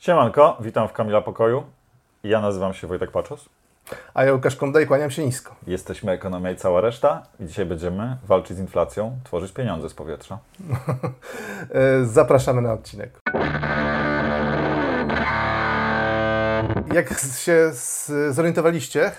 Siemanko, witam w Kamila Pokoju. Ja nazywam się Wojtek Paczos. A ja Łukasz Komda i kłaniam się nisko. Jesteśmy Ekonomia i cała reszta i dzisiaj będziemy walczyć z inflacją, tworzyć pieniądze z powietrza. Zapraszamy na odcinek. Jak się zorientowaliście, e,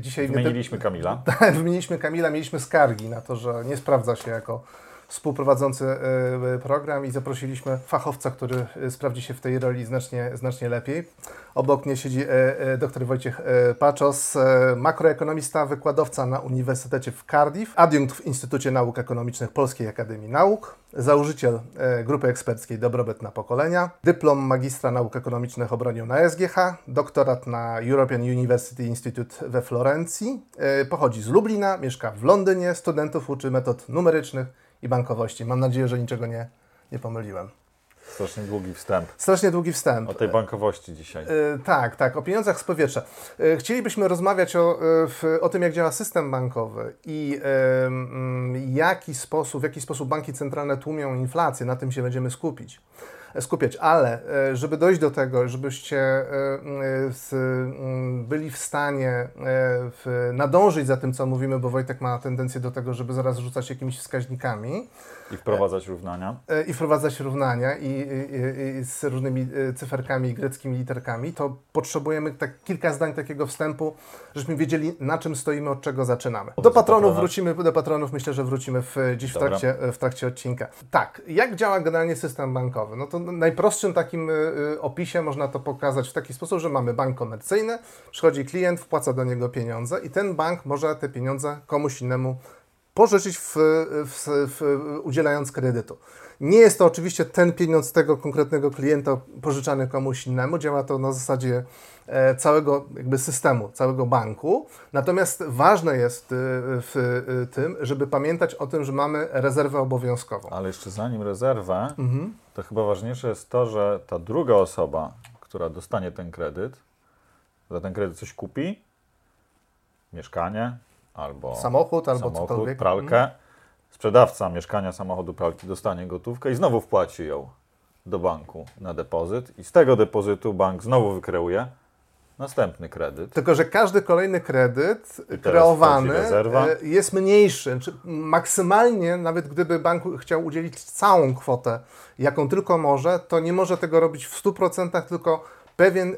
dzisiaj Wymieniliśmy Kamila. Tak, wymieniliśmy Kamila, mieliśmy skargi na to, że nie sprawdza się jako współprowadzący e, program i zaprosiliśmy fachowca, który e, sprawdzi się w tej roli znacznie, znacznie lepiej. Obok mnie siedzi e, e, dr Wojciech e, Paczos, e, makroekonomista, wykładowca na Uniwersytecie w Cardiff, adiunkt w Instytucie Nauk Ekonomicznych Polskiej Akademii Nauk, założyciel e, grupy eksperckiej Dobrobyt na Pokolenia, dyplom magistra nauk ekonomicznych obronił na SGH, doktorat na European University Institute we Florencji, e, pochodzi z Lublina, mieszka w Londynie, studentów uczy metod numerycznych i bankowości. Mam nadzieję, że niczego nie, nie pomyliłem. Strasznie długi wstęp. Strasznie długi wstęp. O tej bankowości dzisiaj. E, Tak, tak, o pieniądzach z powietrza. E, Chcielibyśmy rozmawiać o, w, o tym, jak działa system bankowy i mm, jaki sposób, w jaki sposób banki centralne tłumią inflację. Na tym się będziemy skupić. E, Skupiać, ale e, żeby dojść do tego, żebyście e, z, mm, byli w stanie e, nadążyć za tym, co mówimy, bo Wojtek ma tendencję do tego, żeby zaraz rzucać jakimiś wskaźnikami, I wprowadzać równania. e, i wprowadzać równania i, i, i z różnymi e, cyferkami i greckimi literkami, to potrzebujemy tak kilka zdań takiego wstępu, żebyśmy wiedzieli, na czym stoimy, od czego zaczynamy. Do patronów wrócimy, do patronów myślę, że wrócimy w, dziś w trakcie, w trakcie odcinka. Tak, jak działa generalnie system bankowy? No to najprostszym takim e, e, opisie można to pokazać w taki sposób, że mamy bank komercyjny, przychodzi klient, wpłaca do niego pieniądze i ten bank może te pieniądze komuś innemu pożyczyć w, w, w, udzielając kredytu. Nie jest to oczywiście ten pieniądz tego konkretnego klienta pożyczany komuś innemu. Działa to na zasadzie e, całego jakby systemu, całego banku. Natomiast ważne jest e, w e, tym, żeby pamiętać o tym, że mamy rezerwę obowiązkową. Ale jeszcze zanim rezerwę, Mhm. to chyba ważniejsze jest to, że ta druga osoba, która dostanie ten kredyt, za ten kredyt coś kupi, mieszkanie albo Samochód albo samochód, cokolwiek. pralkę. Sprzedawca mieszkania, samochodu, pralki dostanie gotówkę i znowu wpłaci ją do banku na depozyt i z tego depozytu bank znowu wykreuje następny kredyt. Tylko, że każdy kolejny kredyt kreowany e, jest mniejszy. Czy maksymalnie, nawet gdyby bank chciał udzielić całą kwotę, jaką tylko może, to nie może tego robić w 100%, tylko pewien e,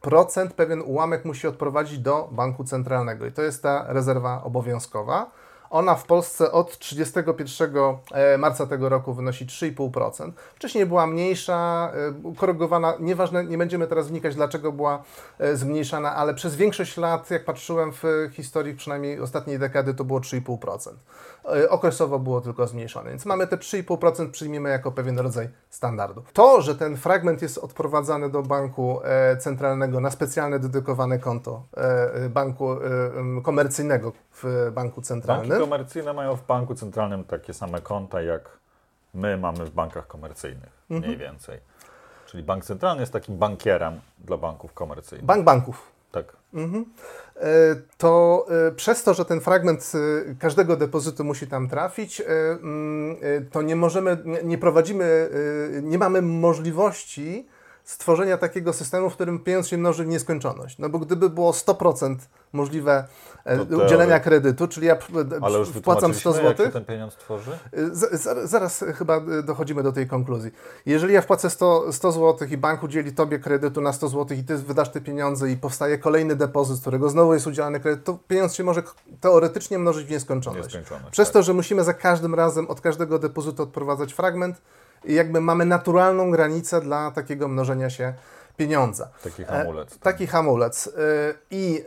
procent, pewien ułamek musi odprowadzić do banku centralnego. I to jest ta rezerwa obowiązkowa. Ona w Polsce od 31 e, marca tego roku wynosi 3,5%. Wcześniej była mniejsza, e, korygowana, nieważne, nie będziemy teraz wnikać, dlaczego była e, zmniejszana, ale przez większość lat, jak patrzyłem w historii przynajmniej ostatniej dekady, to było 3,5%. E, Okresowo było tylko zmniejszone, więc mamy te 3,5% przyjmiemy jako pewien rodzaj standardu. To, że ten fragment jest odprowadzany do banku centralnego na specjalne dedykowane konto banku komercyjnego w banku centralnym, komercyjne mają w banku centralnym takie same konta, jak my mamy w bankach komercyjnych, Mhm. mniej więcej. Czyli bank centralny jest takim bankierem dla banków komercyjnych. bank banków. tak. E, to e, przez to, że ten fragment e, każdego depozytu musi tam trafić, mm, to nie możemy, nie- prowadzimy, nie mamy możliwości stworzenia takiego systemu, w którym pieniądz się mnoży w nieskończoność. No bo gdyby było 100% możliwe e, To udzielenia kredytu, czyli ja Ale już wpłacam 100 wytłumaczyliśmy, jak się zł, ten pieniądz tworzy? Z, z, zaraz chyba y, dochodzimy do tej konkluzji. Jeżeli ja wpłacę 100, 100 zł i bank udzieli Tobie kredytu na 100 zł i Ty wydasz te pieniądze i powstaje kolejny depozyt, z którego znowu jest udzielany kredyt, to pieniądz się może teoretycznie mnożyć w nieskończoność. Nieskończoność, Przez tak. to, że musimy za każdym razem od każdego depozytu odprowadzać fragment i jakby mamy naturalną granicę dla takiego mnożenia się pieniądza. Taki hamulec. E, Taki hamulec. Y, I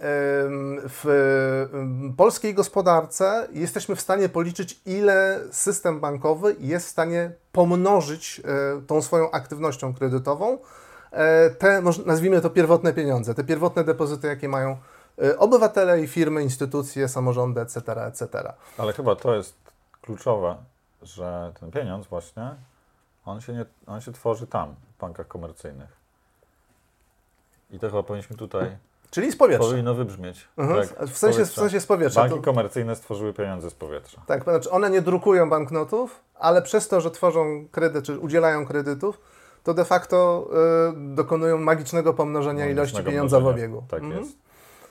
w polskiej gospodarce jesteśmy w stanie policzyć, ile system bankowy jest w stanie pomnożyć y, tą swoją aktywnością kredytową e, te, nazwijmy to pierwotne pieniądze, te pierwotne depozyty, jakie mają obywatele i firmy, instytucje, samorządy, etc., etc. Ale chyba to jest kluczowe, że ten pieniądz właśnie, on się, nie, on się tworzy tam, w bankach komercyjnych. I to chyba powinniśmy tutaj, Czyli z powietrza. powinno wybrzmieć. Mhm. Tak, w, sensie, w sensie z powietrza. Banki To- komercyjne stworzyły pieniądze z powietrza. Tak, znaczy one nie drukują banknotów, ale przez to, że tworzą kredyt, czy udzielają kredytów, to de facto y, dokonują magicznego pomnożenia Magicznego ilości pieniądza mnożenia. w obiegu. Tak Mhm. jest.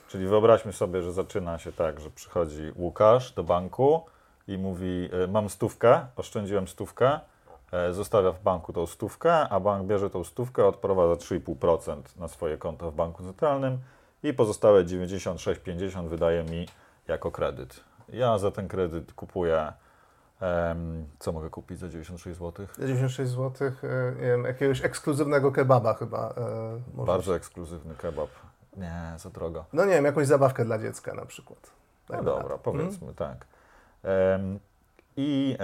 Czyli wyobraźmy sobie, że zaczyna się tak, że przychodzi Łukasz do banku i mówi: e, Mam stówkę, oszczędziłem stówkę, zostawia w banku tą stówkę, a bank bierze tą stówkę, odprowadza 3,5% na swoje konto w banku centralnym i pozostałe 96,50 wydaje mi jako kredyt. Ja za ten kredyt kupuję. co mogę kupić za 96 zł? 96 zł, nie wiem, jakiegoś ekskluzywnego kebaba chyba. może. Bardzo ekskluzywny kebab. Nie, za drogo. No nie wiem, jakąś zabawkę dla dziecka na przykład. No dobra, powiedzmy tak. I,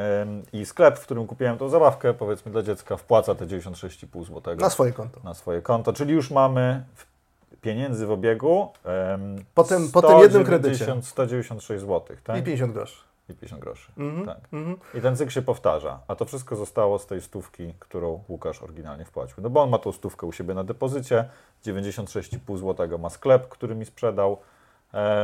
I sklep, w którym kupiłem tą zabawkę, powiedzmy dla dziecka, wpłaca te 96,5 zł Na swoje konto. na swoje konto, czyli już mamy pieniędzy w obiegu. Po tym- po tym jednym kredycie. 190, 196 zł, tak? I 50 groszy. I 50 groszy. Mhm. Tak. Mhm. I ten cykl się powtarza, a to wszystko zostało z tej stówki, którą Łukasz oryginalnie wpłacił. No bo on ma tą stówkę u siebie na depozycie, 96,5 zł ma sklep, który mi sprzedał,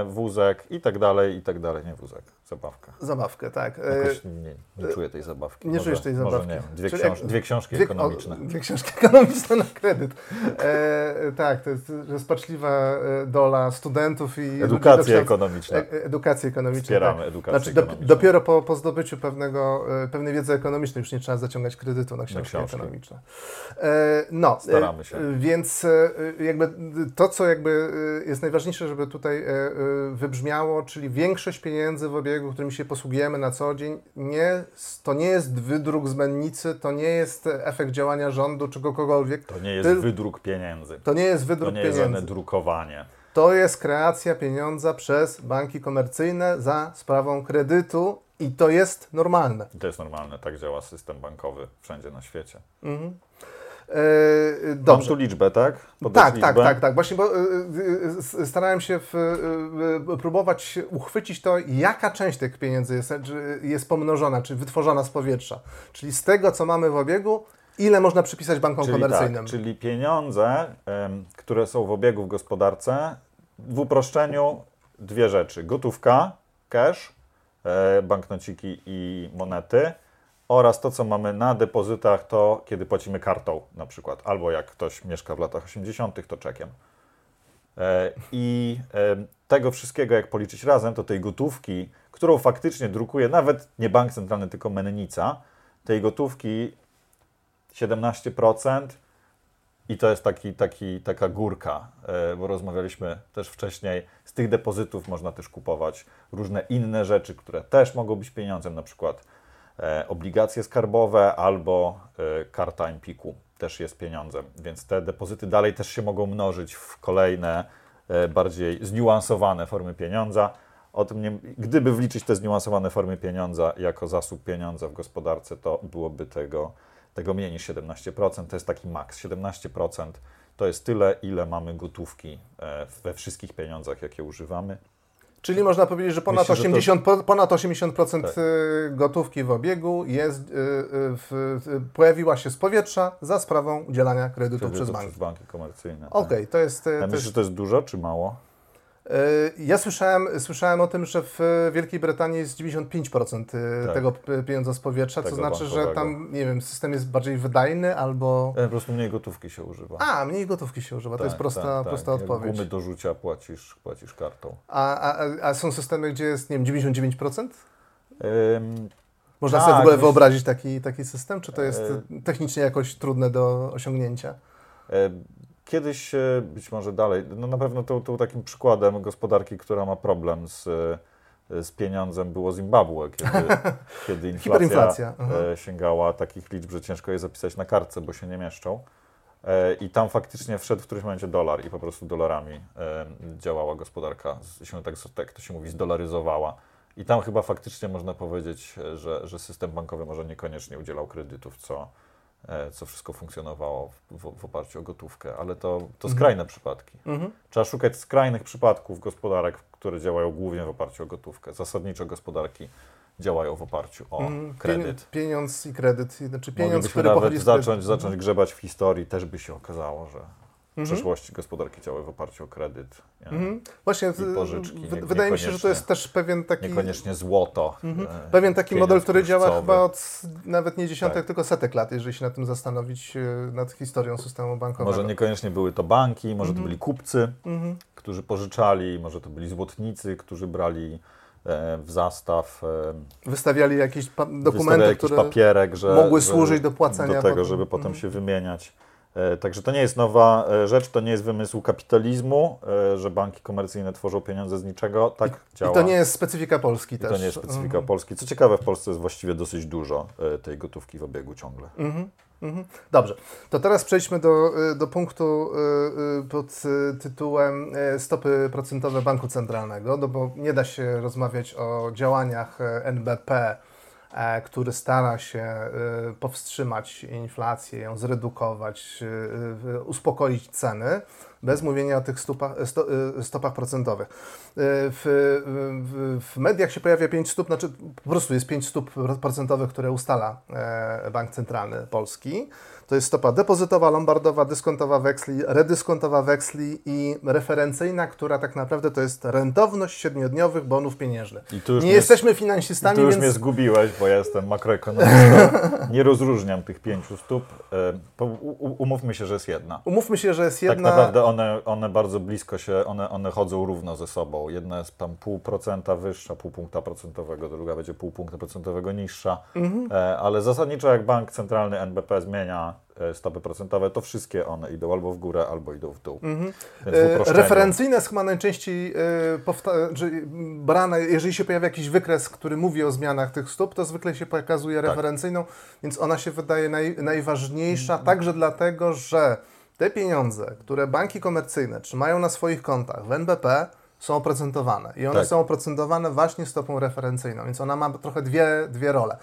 wózek i tak dalej, i tak dalej. Nie wózek, zabawka. Zabawkę, tak. E, Jakoś nie, nie czuję tej zabawki. nie może, czujesz tej Może zabawki. nie wiem, dwie, książ jak- dwie książki Dwie, ekonomiczne. O, dwie książki ekonomiczne na kredyt. E, tak, to jest rozpaczliwa e, dola studentów i ludzi Edukację dokształc- ekonomiczną. e, Edukacji ekonomicznej. Wspieramy tak. edukację Znaczy, do, ekonomiczną. dopiero po, po zdobyciu pewnego, e, pewnej wiedzy ekonomicznej już nie trzeba zaciągać kredytu na książki, książki. ekonomiczne. E, no, e, Staramy się. e, Więc e, jakby to, co jakby e, jest najważniejsze, żeby tutaj e, e, wybrzmiało, czyli większość pieniędzy w obiegu, którymi się posługujemy na co dzień, nie, to nie jest wydruk z mennicy, to nie jest efekt działania rządu czy kogokolwiek. To nie jest Tyl- wydruk pieniędzy. To nie jest To wydruk nie jest pieniędzy. żadne drukowanie. To jest kreacja pieniądza przez banki komercyjne za sprawą kredytu i to jest normalne. I to jest normalne, tak działa system bankowy wszędzie na świecie. Mhm. Mam dobrze. tu liczbę, tak? Podać Tak, tak, liczbę? tak, tak. Właśnie, bo y, y, y, starałem się w, próbować uchwycić to, jaka część tych pieniędzy jest, jest pomnożona, czy wytworzona z powietrza. Czyli z tego, co mamy w obiegu, ile można przypisać bankom Czyli komercyjnym. Tak, czyli pieniądze, które są w obiegu w gospodarce, w uproszczeniu dwie rzeczy. Gotówka, cash, e, banknociki i monety oraz to, co mamy na depozytach, to kiedy płacimy kartą na przykład, albo jak ktoś mieszka w latach 80., to czekiem. E, I em, tego wszystkiego, jak policzyć razem, to tej gotówki, którą faktycznie drukuje nawet nie bank centralny, tylko mennica, tej gotówki 17% i to jest taki, taki, taka górka, e, bo rozmawialiśmy też wcześniej, z tych depozytów można też kupować różne inne rzeczy, które też mogą być pieniądzem, na przykład e, obligacje skarbowe albo e, karta Empiku też jest pieniądzem, więc te depozyty dalej też się mogą mnożyć w kolejne, e, bardziej zniuansowane formy pieniądza. O tym nie, gdyby wliczyć te zniuansowane formy pieniądza jako zasób pieniądza w gospodarce, to byłoby tego, tego mniej niż 17%. To jest taki maks. 17% to jest tyle, ile mamy gotówki e, we wszystkich pieniądzach, jakie używamy. Czyli można powiedzieć, że ponad Myślę, że to- 80%, po- ponad 80% Tak. y, gotówki w obiegu jest, y, y, w, pojawiła się z powietrza za sprawą udzielania kredytu Wtedy przez to banki. Przez banki komercyjne. tak. Okej, to jest... Ja to myślę, że to jest dużo czy mało? Y, Ja słyszałem, słyszałem o tym, że w Wielkiej Brytanii jest 95% y, Tak. tego pieniądza z powietrza, Tego to znaczy, że bankowego. tam, nie wiem, system jest bardziej wydajny albo... E, Po prostu mniej gotówki się używa. A, mniej gotówki się używa, to jest Tak, prosta, tak, tak. prosta odpowiedź. Gumy do rzucia płacisz, płacisz kartą. A, a, a- są systemy, gdzie jest, nie wiem, 99%? Ym, Można Tak, sobie w ogóle wyobrazić taki, taki system, czy to jest E- technicznie jakoś trudne do osiągnięcia? E, Kiedyś, e, być może dalej, no na pewno tą, tą takim przykładem gospodarki, która ma problem z, e, z pieniądzem było Zimbabwe, kiedy, kiedy inflacja e, sięgała takich liczb, że ciężko je zapisać na kartce, bo się nie mieszczą. I tam faktycznie wszedł w którymś momencie dolar i po prostu dolarami działała gospodarka, się tak, tak to się mówi, zdolaryzowała. I tam chyba faktycznie można powiedzieć, że, że system bankowy może niekoniecznie udzielał kredytów, co, co wszystko funkcjonowało w, w, oparciu o gotówkę, ale to, to Mhm. skrajne przypadki. Mhm. Trzeba szukać skrajnych przypadków gospodarek, które działają głównie w oparciu o gotówkę. Zasadniczo gospodarki działają w oparciu o Mhm. kredyt. Pien- Pieniądz i kredyt, znaczy pieniądz, Moglibyśmy który nawet zacząć, zacząć grzebać w historii, też by się okazało, że przeszłości gospodarki działały w oparciu o kredyt. Mhm. Właśnie I pożyczki, w- wydaje mi się, że to jest też pewien taki Niekoniecznie złoto. e, Pewien taki model, który działa kursowy. chyba od nawet nie dziesiątek, Tak. tylko setek lat, jeżeli się nad tym zastanowić, e, nad historią systemu bankowego. Może niekoniecznie były to banki, może Mhm. to byli kupcy, którzy pożyczali, może to byli złotnicy, którzy brali e, w zastaw Wystawiali jakieś pa- wystawiali dokumenty, jakiś które papierek, że, mogły służyć do płacenia do tego, potem. żeby potem Mhm. się wymieniać. E, Także to nie jest nowa e, rzecz, to nie jest wymysł kapitalizmu, e, że banki komercyjne tworzą pieniądze z niczego. Tak działa. I to nie jest specyfika Polski I też. to nie jest specyfika Mhm. Polski. Co ciekawe, w Polsce jest właściwie dosyć dużo tej gotówki w obiegu ciągle. Mhm, mhm. Dobrze, to teraz przejdźmy do, do punktu pod tytułem stopy procentowe Banku Centralnego, no bo nie da się rozmawiać o działaniach NBP, który stara się e, powstrzymać inflację, ją zredukować, e, e, uspokoić ceny, bez mówienia o tych stopach, sto, e, stopach procentowych. E, W, w, mediach się pojawia 5 stóp, znaczy po prostu jest 5 stóp procentowych, które ustala e, Bank Centralny Polski. To jest stopa depozytowa, lombardowa, dyskontowa weksli, redyskontowa weksli i referencyjna, która tak naprawdę to jest rentowność siedmiodniowych bonów pieniężnych. Nie mnie- jesteśmy finansistami, tu już więc mnie zgubiłeś, bo ja jestem makroekonomistą. Nie rozróżniam tych pięciu stóp. E, Umówmy się, że jest jedna. umówmy się, że jest jedna... Tak naprawdę one, one bardzo blisko się, one, one chodzą równo ze sobą. Jedna jest tam pół procenta wyższa, pół punkta procentowego, druga będzie pół punkta procentowego niższa. Mhm. E, ale zasadniczo jak bank centralny NBP zmienia stopy procentowe, to wszystkie one idą albo w górę, albo idą w dół. W E. Referencyjne jest chyba najczęściej e, brane, jeżeli się pojawia jakiś wykres, który mówi o zmianach tych stóp, to zwykle się pokazuje Tak. referencyjną, więc ona się wydaje naj, najważniejsza, Mhm. także dlatego, że te pieniądze, które banki komercyjne trzymają na swoich kontach w NBP, są oprocentowane. I one Tak. są oprocentowane właśnie stopą referencyjną, więc ona ma trochę dwie, dwie role.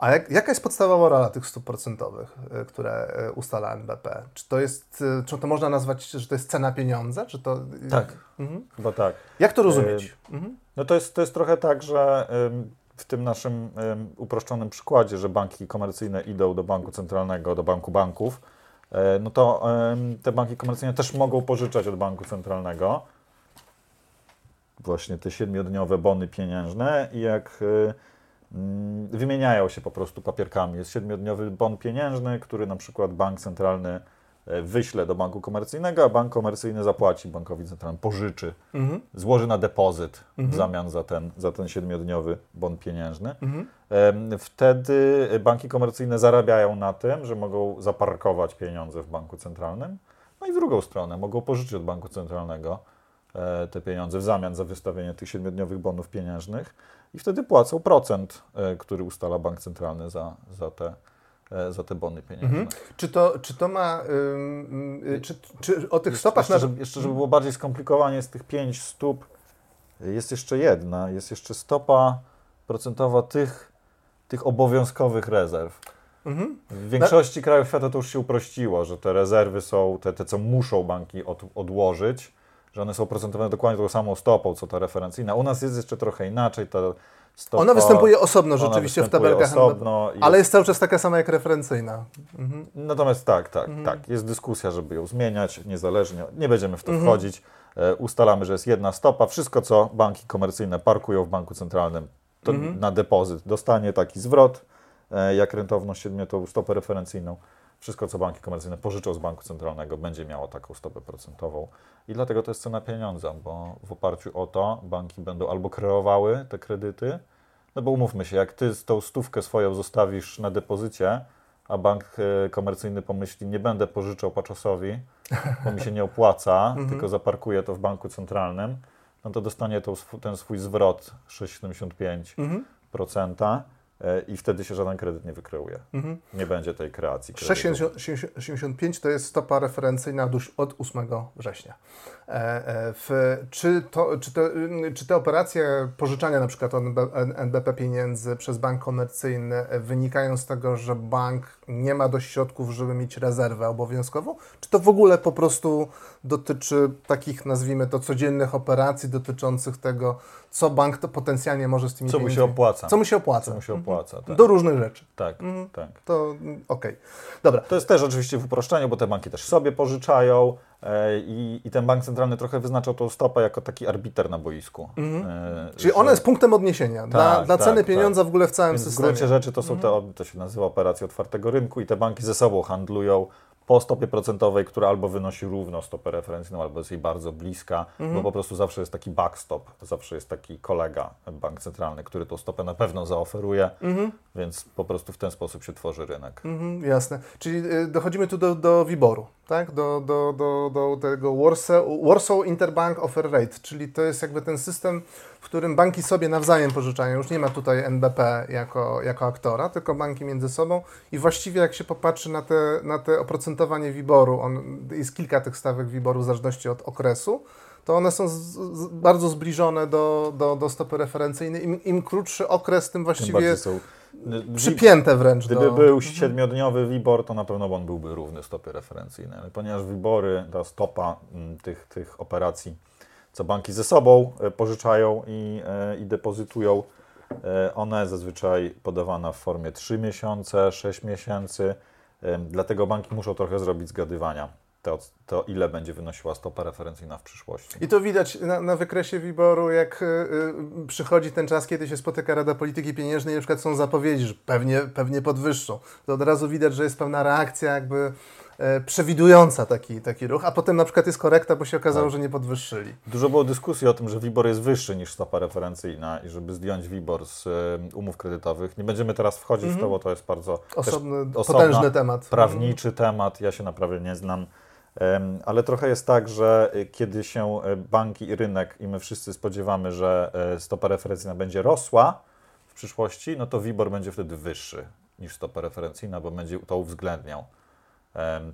A jak, jaka jest podstawowa rola tych stóp procentowych, y, które y, ustala NBP? Czy to jest, y, czy to można nazwać, że to jest cena pieniądza? Czy to, Tak. Mhm. Chyba tak. Jak to rozumieć? Mhm. No to jest, to jest trochę tak, że w tym naszym ym, uproszczonym przykładzie, że banki komercyjne idą do banku centralnego, do banku banków, no to te banki komercyjne też mogą pożyczać od banku centralnego właśnie te siedmiodniowe bony pieniężne i jak wymieniają się po prostu papierkami. Jest siedmiodniowy bon pieniężny, który na przykład bank centralny e, wyśle do banku komercyjnego, a bank komercyjny zapłaci bankowi centralnemu, pożyczy Mhm. złoży na depozyt w zamian za ten, za ten siedmiodniowy bon pieniężny. Mhm. Wtedy banki komercyjne zarabiają na tym, że mogą zaparkować pieniądze w banku centralnym. No i w drugą stronę mogą pożyczyć od banku centralnego e, te pieniądze w zamian za wystawienie tych siedmiodniowych bonów pieniężnych i wtedy płacą procent, e, który ustala bank centralny za, za, te, e, za te bony pieniężne. Mhm. Czy, to, czy to ma, ym, y, czy, czy o tych Jeszcze- stopach... Jeszcze, żeby, jeszcze, żeby było bardziej skomplikowanie, z tych pięć stóp jest jeszcze jedna. Jest jeszcze stopa procentowa tych, tych obowiązkowych rezerw. Mhm. W większości krajów świata to już się uprościło, że te rezerwy są te, te co muszą banki od, odłożyć, że one są procentowane dokładnie tą samą stopą, co ta referencyjna. U nas jest jeszcze trochę inaczej. Ta stopa, Ona występuje osobno ona rzeczywiście w występuje tabelkach osobno ale jest cały czas taka sama jak referencyjna. Mhm. Natomiast tak, tak, tak. Jest dyskusja, żeby ją zmieniać niezależnie. Nie będziemy w to wchodzić. E, ustalamy, że jest jedna stopa. Wszystko, co banki komercyjne parkują w banku centralnym to na depozyt, dostanie taki zwrot, e, jak rentowność siedmiotą stopę referencyjną. Wszystko, co banki komercyjne pożyczą z banku centralnego, będzie miało taką stopę procentową. I dlatego to jest cena pieniądza, bo w oparciu o to banki będą albo kreowały te kredyty, no bo umówmy się, jak ty z tą stówkę swoją zostawisz na depozycie, a bank e, komercyjny pomyśli, nie będę pożyczał paczosowi, bo mi się nie opłaca, tylko zaparkuję to w banku centralnym, no to dostanie tą, ten swój zwrot 6,75% Mhm. e, i wtedy się żaden kredyt nie wykreuje. Mhm. Nie będzie tej kreacji kredytu. 6,75 to jest stopa referencyjna od 8 września. E, e, W, czy, to, czy, te, czy te operacje pożyczania na przykład NBP pieniędzy przez bank komercyjny e, wynikają z tego, że bank nie ma dość środków, żeby mieć rezerwę obowiązkową? Czy to w ogóle po prostu dotyczy takich, nazwijmy to, codziennych operacji dotyczących tego, co bank to potencjalnie może z tymi Co mu się pieniędzmi... opłaca. Co mu się opłaca? Co mu się opłaca, tak. Do różnych rzeczy. Tak, Mhm. tak. To mm, okej. Dobra. To jest też oczywiście w uproszczeniu, bo te banki też sobie pożyczają, E, I, I ten bank centralny trochę wyznaczał tą stopę jako taki arbiter na boisku. Mhm. E, Czyli że- ona jest punktem odniesienia dla, Tak, dla tak, ceny tak. pieniądza w ogóle w całym Więc w systemie. gruncie rzeczy to są te, to się nazywa operacje otwartego rynku i te banki ze sobą handlują po stopie procentowej, która albo wynosi równo stopę referencyjną, albo jest jej bardzo bliska, bo po prostu zawsze jest taki backstop, zawsze jest taki kolega, bank centralny, który tą stopę na pewno zaoferuje, więc po prostu w ten sposób się tworzy rynek. Mhm, jasne. Czyli y, dochodzimy tu do, do WIBOR-u, tak? Do, do, do, do tego Warsaw, Warsaw Interbank Offer Rate, czyli to jest jakby ten system, w którym banki sobie nawzajem pożyczają. Już nie ma tutaj NBP jako, jako aktora, tylko banki między sobą i właściwie jak się popatrzy na te, na te oprocentowanie WIBOR-u, on, jest kilka tych stawek WIBOR-u w zależności od okresu, to one są z, z, bardzo zbliżone do, do, do stopy referencyjnej. Im, Im krótszy okres, tym Tym właściwie są... przypięte wręcz Gdyby do... był siedmiodniowy WIBOR, to na pewno on byłby równy stopie referencyjnej. Ale ponieważ WIBORy, ta stopa mm, tych, tych operacji, co banki ze sobą e, pożyczają i, e, i depozytują, e, ona jest zazwyczaj podawana w formie 3 miesiące, 6 miesięcy. Dlatego banki muszą trochę zrobić zgadywania. To, to ile będzie wynosiła stopa referencyjna w przyszłości. I to widać na, na wykresie WIBOR-u, jak y, y, przychodzi ten czas, kiedy się spotyka Rada Polityki Pieniężnej na przykład są zapowiedzi, że pewnie, pewnie podwyższą. To od razu widać, że jest pewna reakcja jakby e, przewidująca taki, taki ruch, a potem na przykład jest korekta, bo się okazało, Tak. że nie podwyższyli. Dużo było dyskusji o tym, że WIBOR jest wyższy niż stopa referencyjna i żeby zdjąć WIBOR z e, umów kredytowych. Nie będziemy teraz wchodzić w to, bo to jest bardzo Osobny, potężny temat. prawniczy temat. Ja się naprawdę nie znam. Ale trochę jest tak, że y, kiedy się e, banki i rynek i my wszyscy spodziewamy, że e, stopa referencyjna będzie rosła w przyszłości, no to WIBOR będzie wtedy wyższy niż stopa referencyjna, bo będzie to uwzględniał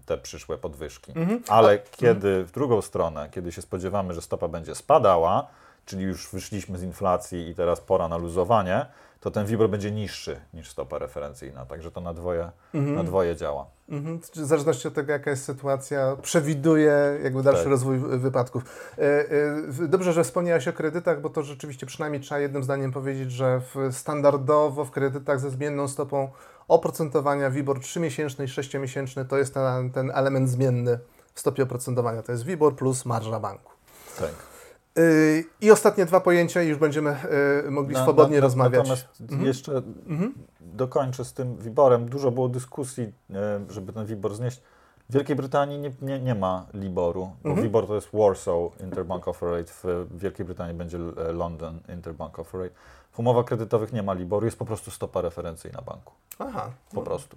te przyszłe podwyżki. Mhm. Ale kiedy w drugą stronę, kiedy się spodziewamy, że stopa będzie spadała, czyli już wyszliśmy z inflacji i teraz pora na luzowanie, to ten WIBOR będzie niższy niż stopa referencyjna. Także to na dwoje, na dwoje działa. Mhm. W zależności od tego, jaka jest sytuacja, przewiduje jakby dalszy Tak. rozwój wy- wypadków. E, e, Dobrze, że wspomniałeś o kredytach, bo to rzeczywiście przynajmniej trzeba jednym zdaniem powiedzieć, że w, standardowo w kredytach ze zmienną stopą oprocentowania WIBOR 3-miesięczny i 6-miesięczny to jest ten, ten element zmienny w stopie oprocentowania. To jest WIBOR plus marża banku. Tak. Yy, I ostatnie dwa pojęcia i już będziemy yy, mogli Na- swobodnie na- rozmawiać. Natomiast jeszcze dokończę z tym WIBORem. Dużo było dyskusji, e, żeby ten WIBOR znieść. W Wielkiej Brytanii nie, nie, nie ma Liboru, bo WIBOR to jest Warsaw Interbank Offer Rate, w Wielkiej Brytanii będzie e, London Interbank Offer Rate. W umowach kredytowych nie ma Liboru, jest po prostu stopa referencyjna banku. Aha. Po prostu.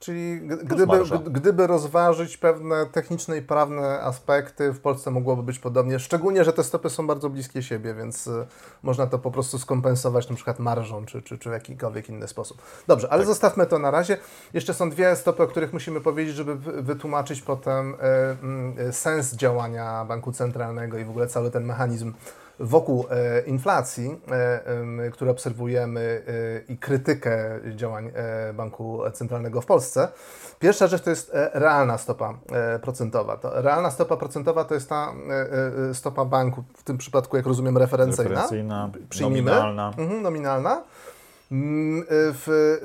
Czyli gdyby, gdyby rozważyć pewne techniczne i prawne aspekty, w Polsce mogłoby być podobnie. Szczególnie, że te stopy są bardzo bliskie siebie, więc y, można to po prostu skompensować na przykład marżą czy, czy, czy w jakikolwiek inny sposób. Dobrze, ale zostawmy to na razie. Jeszcze są dwie stopy, o których musimy powiedzieć, żeby wy- wytłumaczyć potem y, mm, y, sens działania banku centralnego i w ogóle cały ten mechanizm wokół e, inflacji, e, które obserwujemy e, i krytykę działań Banku Centralnego w Polsce. Pierwsza rzecz to jest realna stopa procentowa. To realna stopa procentowa to jest ta stopa banku, w tym przypadku, jak rozumiem, referencyjna. Referencyjna, Przyjmijmy. nominalna. Mhm, nominalna. Mm, W,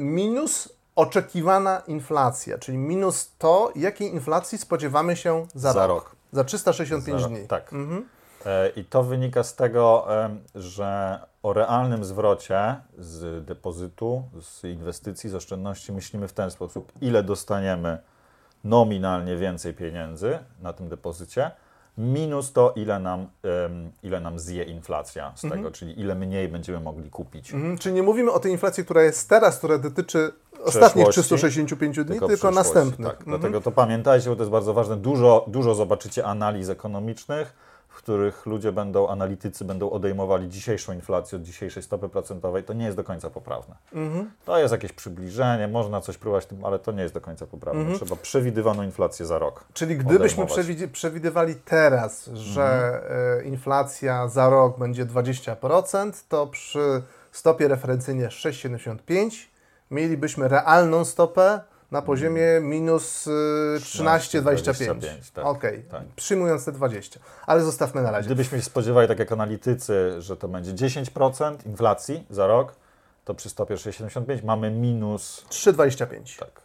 minus oczekiwana inflacja, czyli minus to, jakiej inflacji spodziewamy się za, Za rok. rok. Za 365 Za rok, dni. tak. Mhm. E, I to wynika z tego, że o realnym zwrocie z depozytu, z inwestycji, z oszczędności myślimy w ten sposób, ile dostaniemy nominalnie więcej pieniędzy na tym depozycie, minus to, ile nam, ile nam zje inflacja z tego, czyli ile mniej będziemy mogli kupić. Mhm, czyli nie mówimy o tej inflacji, która jest teraz, która dotyczy ostatnich Przeszłości, 365 dni, tylko, przyszłości, następnych. Tak, Mhm. Dlatego to pamiętajcie, bo to jest bardzo ważne. Dużo, dużo zobaczycie analiz ekonomicznych, w których ludzie będą, analitycy będą odejmowali dzisiejszą inflację od dzisiejszej stopy procentowej. To nie jest do końca poprawne. Mhm. To jest jakieś przybliżenie, można coś próbować tym, ale to nie jest do końca poprawne. Mhm. Trzeba przewidywaną inflację za rok. Czyli gdybyśmy przewid- przewidywali teraz, że e, inflacja za rok będzie 20%, to przy stopie referencyjnej 6,75 mielibyśmy realną stopę na poziomie minus e, 13,25. tak, Okej, tak. przyjmując te 20. Ale zostawmy na razie. Gdybyśmy się spodziewali, tak jak analitycy, że to będzie 10% inflacji za rok, to przy stopie 6,75 mamy minus. 3,25. Tak.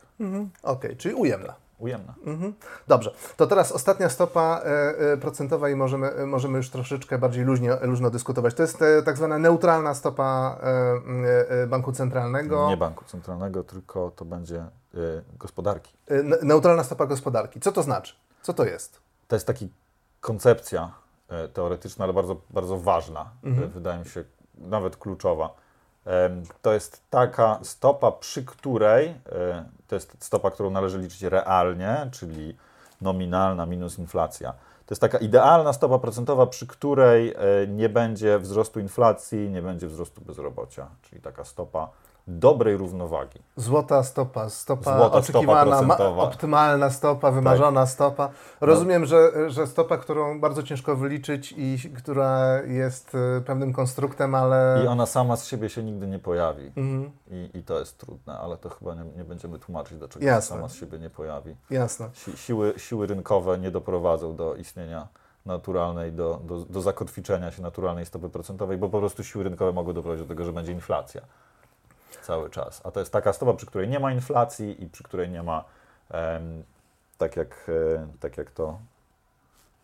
Okej, czyli ujemna. Ujemna. Mhm. Dobrze, to teraz ostatnia stopa e, e, procentowa i możemy, e, możemy już troszeczkę bardziej luźnie, luźno dyskutować. To jest tak zwana neutralna stopa banku centralnego. Nie banku centralnego, tylko to będzie gospodarki. Ne- neutralna stopa gospodarki. Co to znaczy? Co to jest? To jest taka koncepcja teoretyczna, ale bardzo, bardzo ważna, e, wydaje mi się nawet kluczowa. To jest taka stopa, przy której, e, to jest stopa, którą należy liczyć realnie, czyli nominalna minus inflacja. To jest taka idealna stopa procentowa, przy której e, nie będzie wzrostu inflacji, nie będzie wzrostu bezrobocia, czyli taka stopa dobrej równowagi. Złota stopa, stopa Złota stopa oczekiwana. Tak. optymalna stopa, wymarzona stopa. Rozumiem, że, że stopa, którą bardzo ciężko wyliczyć i która jest e, pewnym konstruktem, ale... I ona sama z siebie się nigdy nie pojawi. Mhm, I, I to jest trudne, ale to chyba nie, nie będziemy tłumaczyć, dlaczego Jasne. sama z siebie nie pojawi. jasne. Si, siły, siły rynkowe nie doprowadzą do istnienia naturalnej, do, do, do zakotwiczenia się naturalnej stopy procentowej, bo po prostu siły rynkowe mogą doprowadzić do tego, że będzie inflacja cały czas. A to jest taka stopa, przy której nie ma inflacji i przy której nie ma, em, tak, jak, e, tak jak to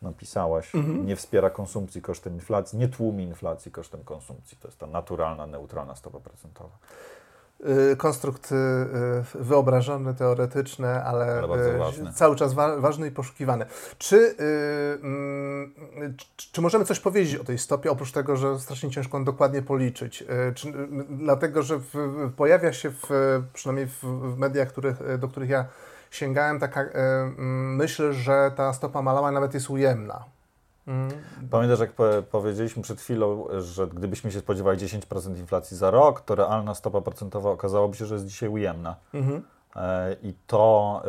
napisałaś, Mhm. nie wspiera konsumpcji kosztem inflacji, nie tłumi inflacji kosztem konsumpcji. To jest ta naturalna, neutralna stopa procentowa. Y, Konstrukt y, wyobrażony, teoretyczny, ale, Ale y, cały czas wa ważny i poszukiwany. Czy, mm, czy, możemy coś powiedzieć o tej stopie, oprócz tego, że strasznie ciężko ją dokładnie policzyć? Czy, dlatego, że w, pojawia się w, przynajmniej w, w mediach, których, do których ja sięgałem, taka myśl, że ta stopa malała nawet jest ujemna. Mm. Pamiętasz, jak po, powiedzieliśmy przed chwilą, że gdybyśmy się spodziewali 10% inflacji za rok, to realna stopa procentowa okazałoby się, że jest dzisiaj ujemna. Mhm. E, I to,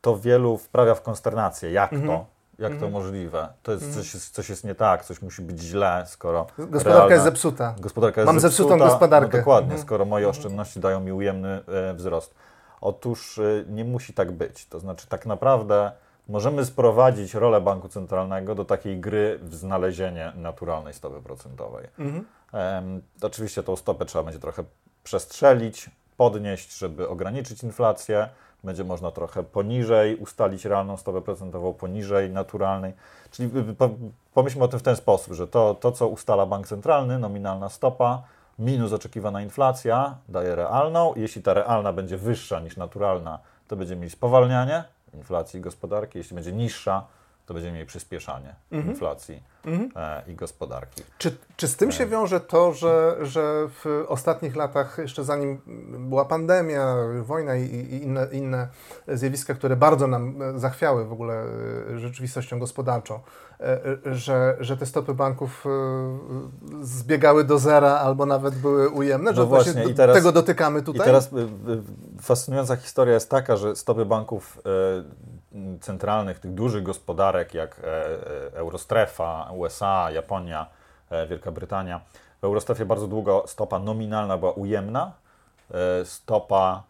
to wielu wprawia w konsternację. Jak Mhm. to? Jak to możliwe? To jest, coś, jest, coś jest nie tak, coś musi być źle, skoro Gospodarka realna- jest zepsuta. Gospodarka jest Mam zepsutą zepsuta, gospodarkę. No dokładnie, Mhm. skoro moje oszczędności dają mi ujemny e, wzrost. Otóż e, nie musi tak być. To znaczy, tak naprawdę możemy sprowadzić rolę banku centralnego do takiej gry w znalezienie naturalnej stopy procentowej. Mhm. Em, oczywiście tą stopę trzeba będzie trochę przestrzelić, podnieść, żeby ograniczyć inflację. Będzie można trochę poniżej ustalić realną stopę procentową, poniżej naturalnej. Czyli po, pomyślmy o tym w ten sposób, że to, to, co ustala bank centralny, nominalna stopa, minus oczekiwana inflacja, daje realną. Jeśli ta realna będzie wyższa niż naturalna, to będziemy mieli spowalnianie inflacji gospodarki. Jeśli będzie niższa, to będziemy mieli przyspieszanie inflacji e, i gospodarki. Czy, czy z tym się wiąże to, że, że w ostatnich latach, jeszcze zanim była pandemia, wojna i, i inne, inne zjawiska, które bardzo nam e, zachwiały w ogóle e, rzeczywistością gospodarczą, e, e, że, że te stopy banków e, zbiegały do zera albo nawet były ujemne? Że No właśnie, właśnie i teraz- tego dotykamy I tutaj? teraz y, y, fascynująca historia jest taka, że stopy banków centralnych, tych dużych gospodarek jak e, e, Eurostrefa, USA, Japonia, e, Wielka Brytania, w Eurostrefie bardzo długo stopa nominalna była ujemna, stopa,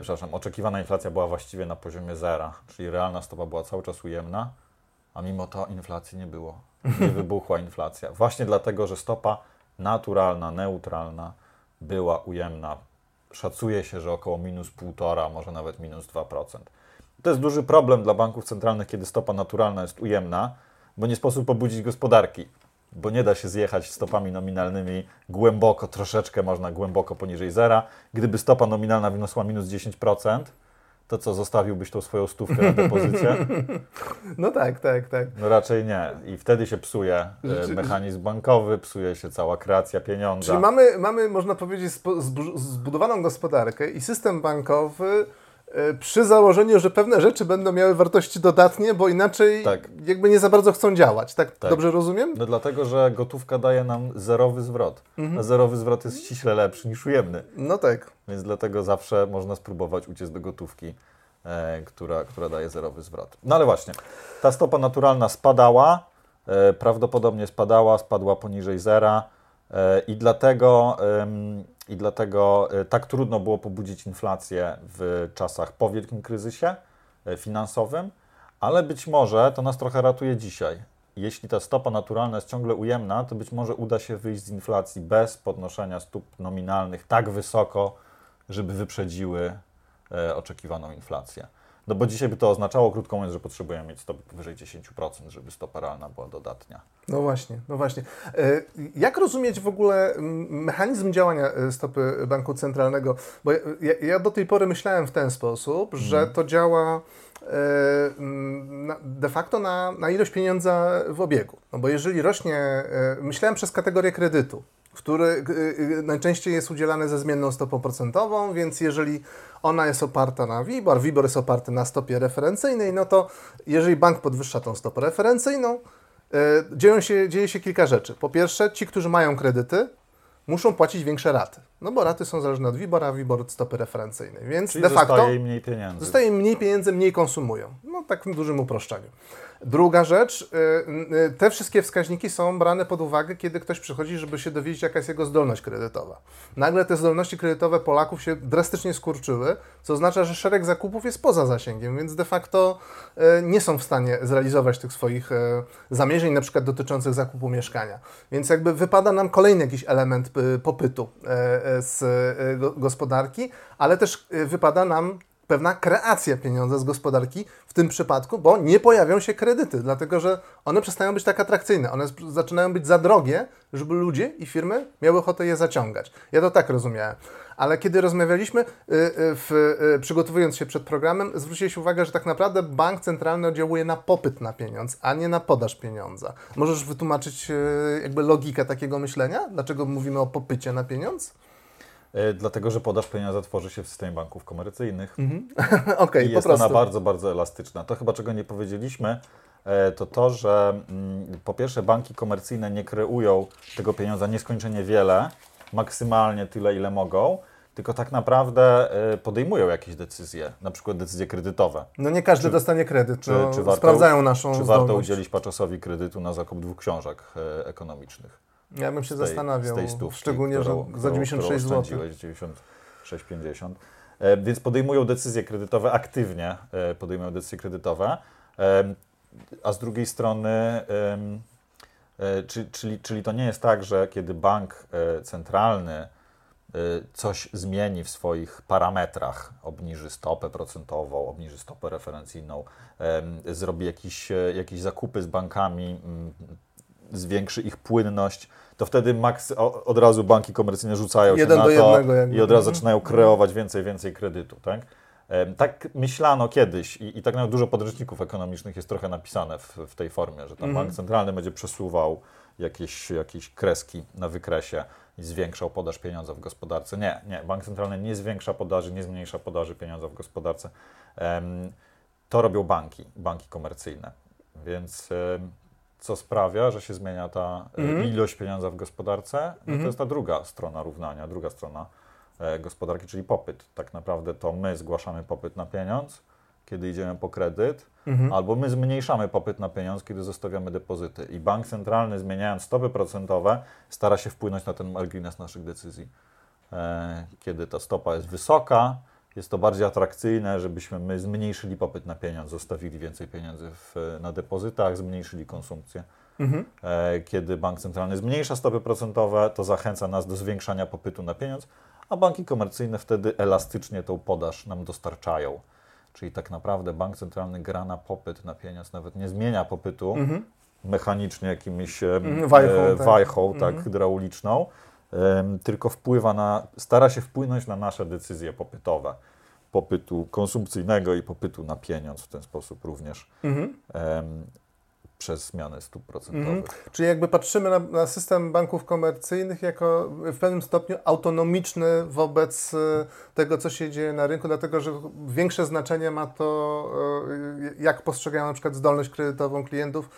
przepraszam, oczekiwana inflacja była właściwie na poziomie zera, czyli realna stopa była cały czas ujemna, a mimo to inflacji nie było. Nie wybuchła inflacja. Właśnie dlatego, że stopa naturalna, neutralna była ujemna. Szacuje się, że około minus 1,5, może nawet minus 2%. To jest duży problem dla banków centralnych, kiedy stopa naturalna jest ujemna, bo nie sposób pobudzić gospodarki, bo nie da się zjechać stopami nominalnymi głęboko, troszeczkę można głęboko poniżej zera. Gdyby stopa nominalna wyniosła minus 10%, to co, zostawiłbyś tą swoją stówkę na depozycie? No tak, tak, tak. No raczej nie. I wtedy się psuje e, Rzeczy- mechanizm bankowy, psuje się cała kreacja pieniądza. Czyli mamy, mamy, można powiedzieć, zbudowaną gospodarkę i system bankowy przy założeniu, że pewne rzeczy będą miały wartości dodatnie, bo inaczej Tak. jakby nie za bardzo chcą działać. Tak, Tak. dobrze rozumiem? No dlatego, że gotówka daje nam zerowy zwrot. A zerowy zwrot jest ściśle lepszy niż ujemny. No tak. Więc dlatego zawsze można spróbować uciec do gotówki, e, która, która daje zerowy zwrot. No ale właśnie, ta stopa naturalna spadała, e, prawdopodobnie spadała, spadła poniżej zera e, i dlatego, i dlatego e, tak trudno było pobudzić inflację w czasach po wielkim kryzysie e, finansowym, ale być może to nas trochę ratuje dzisiaj. Jeśli ta stopa naturalna jest ciągle ujemna, to być może uda się wyjść z inflacji bez podnoszenia stóp nominalnych tak wysoko, żeby wyprzedziły e, oczekiwaną inflację. No bo dzisiaj by to oznaczało, krótko mówiąc, że potrzebujemy mieć stopy powyżej 10%, żeby stopa realna była dodatnia. No właśnie, no właśnie. E, jak rozumieć w ogóle mechanizm działania e, stopy banku centralnego? Bo ja, ja do tej pory myślałem w ten sposób, że mhm. to działa e, de facto na, na ilość pieniądza w obiegu. No bo jeżeli rośnie, myślałem przez kategorię kredytu, który najczęściej jest udzielany ze zmienną stopą procentową, więc jeżeli ona jest oparta na WIBOR, WIBOR jest oparty na stopie referencyjnej, no to jeżeli bank podwyższa tą stopę referencyjną, e, dzieją się, dzieje się kilka rzeczy. Po pierwsze, ci, którzy mają kredyty, muszą płacić większe raty. No bo raty są zależne od WIBOR, a WIBOR od stopy referencyjnej. Więc Czyli de facto zostaje im mniej pieniędzy. Zostaje im mniej pieniędzy, mniej konsumują. No tak w dużym uproszczeniu. Druga rzecz, y, y, te wszystkie wskaźniki są brane pod uwagę, kiedy ktoś przychodzi, żeby się dowiedzieć, jaka jest jego zdolność kredytowa. Nagle te zdolności kredytowe Polaków się drastycznie skurczyły, co oznacza, że szereg zakupów jest poza zasięgiem, więc de facto y, nie są w stanie zrealizować tych swoich zamierzeń, na przykład dotyczących zakupu mieszkania. Więc jakby wypada nam kolejny jakiś element popytu z gospodarki, ale też wypada nam pewna kreacja pieniądza z gospodarki w tym przypadku, bo nie pojawią się kredyty, dlatego że one przestają być tak atrakcyjne, one zaczynają być za drogie, żeby ludzie i firmy miały ochotę je zaciągać. Ja to tak rozumiałem. Ale kiedy rozmawialiśmy, y, y, w, y, przygotowując się przed programem, zwróciłeś uwagę, że tak naprawdę bank centralny oddziałuje na popyt na pieniądz, a nie na podaż pieniądza. Możesz wytłumaczyć jakby logikę takiego myślenia? Dlaczego mówimy o popycie na pieniądz? E, dlatego, że podaż pieniądza tworzy się w systemie banków komercyjnych. Mhm. okay, I jest ona bardzo, bardzo elastyczna. To chyba czego nie powiedzieliśmy, e, to to, że mm, po pierwsze banki komercyjne nie kreują tego pieniądza nieskończenie wiele, maksymalnie tyle, ile mogą, tylko tak naprawdę e, podejmują jakieś decyzje, na przykład decyzje kredytowe. No nie każdy czy, dostanie kredyt, czy, czy warto, sprawdzają naszą Czy warto udzielić paczosowi kredytu na zakup dwóch książek ekonomicznych. Ja bym się tej, zastanawiał, z tej stówki, szczególnie, którą, że za 96 zł. 96,50. E, więc podejmują decyzje kredytowe aktywnie, e, podejmują decyzje kredytowe, e, a z drugiej strony, e, czy, czyli, czyli to nie jest tak, że kiedy bank e, centralny e, coś zmieni w swoich parametrach, obniży stopę procentową, obniży stopę referencyjną, zrobi jakieś, jakieś zakupy z bankami, zwiększy ich płynność, to wtedy max, od razu banki komercyjne rzucają Jeden się na to i od razu mhm. zaczynają kreować więcej, więcej kredytu. Tak, tak myślano kiedyś i, i tak nawet dużo podręczników ekonomicznych jest trochę napisane w, w tej formie, że tam mhm. bank centralny będzie przesuwał jakieś, jakieś kreski na wykresie i zwiększał podaż pieniądza w gospodarce. Nie, nie, bank centralny nie zwiększa podaży, nie zmniejsza podaży pieniądza w gospodarce. To robią banki, banki komercyjne. Więc co sprawia, że się zmienia ta mm. ilość pieniądza w gospodarce, no to mhm. jest ta druga strona równania, druga strona e, gospodarki, czyli popyt. Tak naprawdę to my zgłaszamy popyt na pieniądz, kiedy idziemy po kredyt, -hmm. albo my zmniejszamy popyt na pieniądz, kiedy zostawiamy depozyty. I bank centralny, zmieniając stopy procentowe, stara się wpłynąć na ten margines naszych decyzji. E, kiedy ta stopa jest wysoka, jest to bardziej atrakcyjne, żebyśmy my zmniejszyli popyt na pieniądz, zostawili więcej pieniędzy w, na depozytach, zmniejszyli konsumpcję. Mhm. E, kiedy bank centralny zmniejsza stopy procentowe, to zachęca nas do zwiększania popytu na pieniądz, a banki komercyjne wtedy elastycznie tą podaż nam dostarczają. Czyli tak naprawdę bank centralny gra na popyt na pieniądz, nawet nie zmienia popytu mhm. mechanicznie jakimiś mhm, wajchą, e, tak. wajchą tak, mhm. hydrauliczną, tylko wpływa na, stara się wpłynąć na nasze decyzje popytowe, popytu konsumpcyjnego i popytu na pieniądz w ten sposób również. Mhm. przez zmianę stóp procentowych. Mhm. Czyli jakby patrzymy na, na, system banków komercyjnych jako w pewnym stopniu autonomiczny wobec e, tego, co się dzieje na rynku, dlatego że większe znaczenie ma to, e, jak postrzegają na przykład zdolność kredytową klientów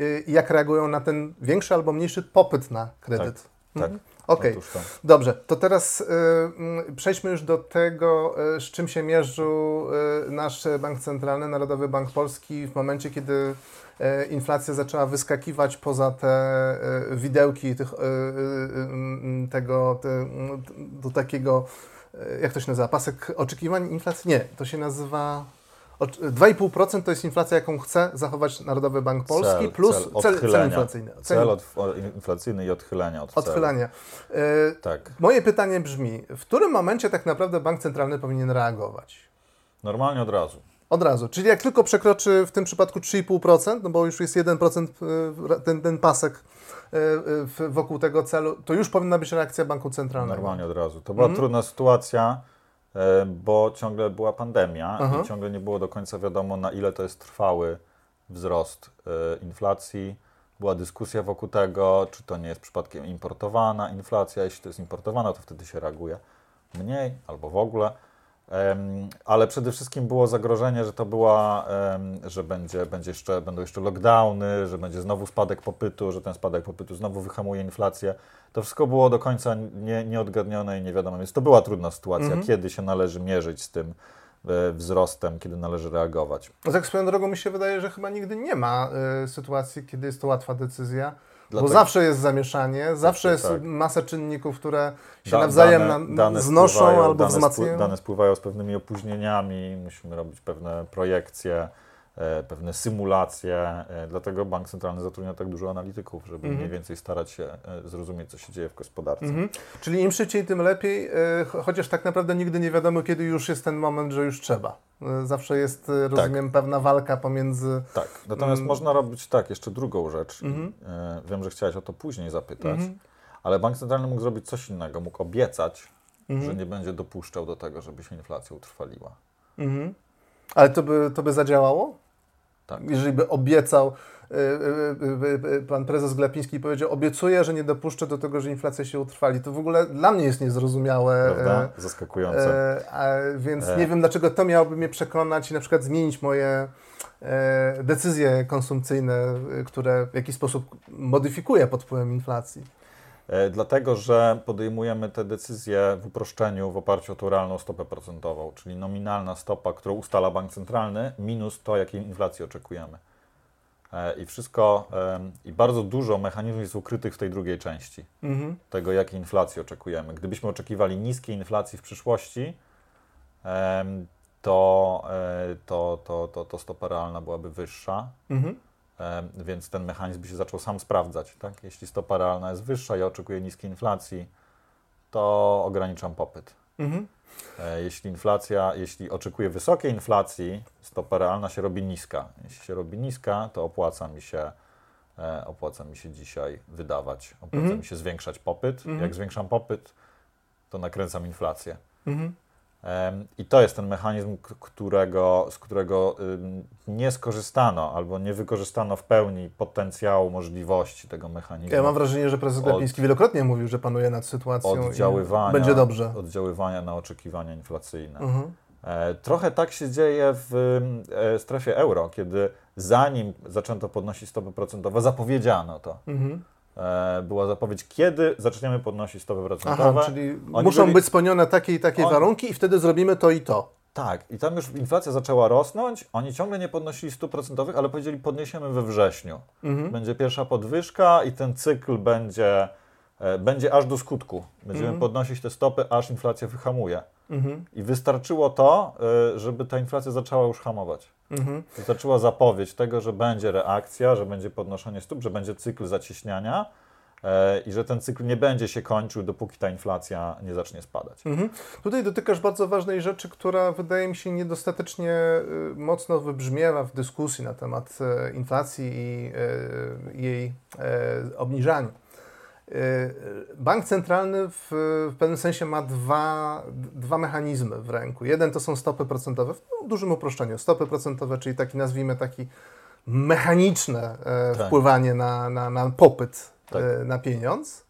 e, i jak reagują na ten większy albo mniejszy popyt na kredyt. Tak, mhm. tak. Okej, okay. dobrze. To teraz y, mm, przejdźmy już do tego, y, z czym się mierzył y, nasz bank centralny, Narodowy Bank Polski w momencie, kiedy y, inflacja zaczęła wyskakiwać poza te y, widełki tych, y, mm, tego, te, do takiego, jak to się nazywa, pasek oczekiwań inflacji? Nie, to się nazywa... 2,5% to jest inflacja, jaką chce zachować Narodowy Bank Polski, cel, plus cel, cel, cel inflacyjny. Cel, cel od, inflacyjny i odchylenia od Odchylenia. E, tak. Moje pytanie brzmi, w którym momencie tak naprawdę Bank Centralny powinien reagować? Normalnie od razu. Od razu. Czyli jak tylko przekroczy w tym przypadku 3,5%, no bo już jest 1% y, ten, ten pasek y, wokół tego celu, to już powinna być reakcja banku centralnego. Normalnie od razu. To była mhm. trudna sytuacja, e, bo ciągle była pandemia Aha. i ciągle nie było do końca wiadomo, na ile to jest trwały wzrost e, inflacji. Była dyskusja wokół tego, czy to nie jest przypadkiem importowana inflacja. Jeśli to jest importowana, to wtedy się reaguje mniej albo w ogóle. Ale przede wszystkim było zagrożenie, że to była, że będzie, będzie jeszcze, będą jeszcze lockdowny, że będzie znowu spadek popytu, że ten spadek popytu znowu wyhamuje inflację. To wszystko było do końca nie, nieodgadnione i nie wiadomo. Więc to była trudna sytuacja, mhm. kiedy się należy mierzyć z tym e, wzrostem, kiedy należy reagować. Tak swoją drogą mi się wydaje, że chyba nigdy nie ma y, sytuacji, kiedy jest to łatwa decyzja Dlatego, Bo zawsze jest zamieszanie, zawsze jest tak. masa czynników, które się da, nawzajem dane, dane znoszą albo dane wzmacniają. Dane spływają z pewnymi opóźnieniami, musimy robić pewne projekcje, pewne symulacje, e, dlatego Bank Centralny zatrudnia tak dużo analityków, żeby mhm. mniej więcej starać się e, zrozumieć, co się dzieje w gospodarce. Mhm. Czyli im szybciej, tym lepiej, chociaż tak naprawdę nigdy nie wiadomo, kiedy już jest ten moment, że już trzeba. Zawsze jest, e, rozumiem, tak. pewna walka pomiędzy. Tak, natomiast mm. można robić tak, jeszcze drugą rzecz. -hmm. Wiem, że chciałeś o to później zapytać, -hmm. ale bank centralny mógł zrobić coś innego. Mógł obiecać, że nie będzie dopuszczał do tego, żeby się inflacja utrwaliła. Mhm. Ale to by, to by zadziałało? Tak. Jeżeli by obiecał, Y, y, y, pan prezes Glapiński powiedział, obiecuję, że nie dopuszczę do tego, że inflacja się utrwali. To w ogóle dla mnie jest niezrozumiałe. Prawda? Zaskakujące. E, więc e. nie wiem, dlaczego to miałoby mnie przekonać i na przykład zmienić moje e, decyzje konsumpcyjne, które w jakiś sposób modyfikuję pod wpływem inflacji. Dlatego, że podejmujemy te decyzje w uproszczeniu w oparciu o tą realną stopę procentową, czyli nominalna stopa, którą ustala bank centralny, minus to, jakiej inflacji oczekujemy. E, i wszystko, i bardzo dużo mechanizmów jest ukrytych w tej drugiej części, mhm. tego jakiej inflacji oczekujemy. Gdybyśmy oczekiwali niskiej inflacji w przyszłości, to, e, to, to, to, to stopa realna byłaby wyższa, mhm. Więc ten mechanizm by się zaczął sam sprawdzać. Tak? Jeśli stopa realna jest wyższa, ja oczekuję niskiej inflacji, to ograniczam popyt. Mhm. E, jeśli inflacja, jeśli oczekuję wysokiej inflacji, stopa realna się robi niska. Jeśli się robi niska, to opłaca mi się, e, opłaca mi się dzisiaj wydawać, opłaca mhm. mi się zwiększać popyt. Mhm. Jak zwiększam popyt, to nakręcam inflację. Mhm. I to jest ten mechanizm, którego, z którego nie skorzystano albo nie wykorzystano w pełni potencjału, możliwości tego mechanizmu. Ja mam wrażenie, że prezes Glapiński wielokrotnie mówił, że panuje nad sytuacją oddziaływania, i będzie dobrze. Oddziaływania na oczekiwania inflacyjne. Mhm. E, trochę tak się dzieje w e, strefie euro, kiedy zanim zaczęto podnosić stopy procentowe, zapowiedziano to. Mhm. E, była zapowiedź, kiedy zaczniemy podnosić stopy procentowe. Aha, czyli Oni muszą byli... być spełnione takie i takie warunki i wtedy zrobimy to i to. Tak, i tam już inflacja zaczęła rosnąć. Oni ciągle nie podnosili stóp procentowych, ale powiedzieli, podniesiemy we wrześniu. Mhm. Będzie pierwsza podwyżka i ten cykl będzie, e, będzie aż do skutku. Będziemy mhm. podnosić te stopy, aż inflacja wyhamuje. Mhm. I wystarczyło to, e, żeby ta inflacja zaczęła już hamować. Mhm. Zaczęła zapowiedź tego, że będzie reakcja, że będzie podnoszenie stóp, że będzie cykl zacieśniania e, i że ten cykl nie będzie się kończył, dopóki ta inflacja nie zacznie spadać. Mhm. Tutaj dotykasz bardzo ważnej rzeczy, która wydaje mi się niedostatecznie y, mocno wybrzmiewa w dyskusji na temat e, inflacji i jej obniżania. Y, bank centralny w, w, pewnym sensie ma dwa, dwa mechanizmy w ręku. Jeden to są stopy procentowe, w no, dużym uproszczeniu. Stopy procentowe, czyli taki, nazwijmy taki mechaniczne e, tak. wpływanie na, na, na popyt tak. e, na pieniądz.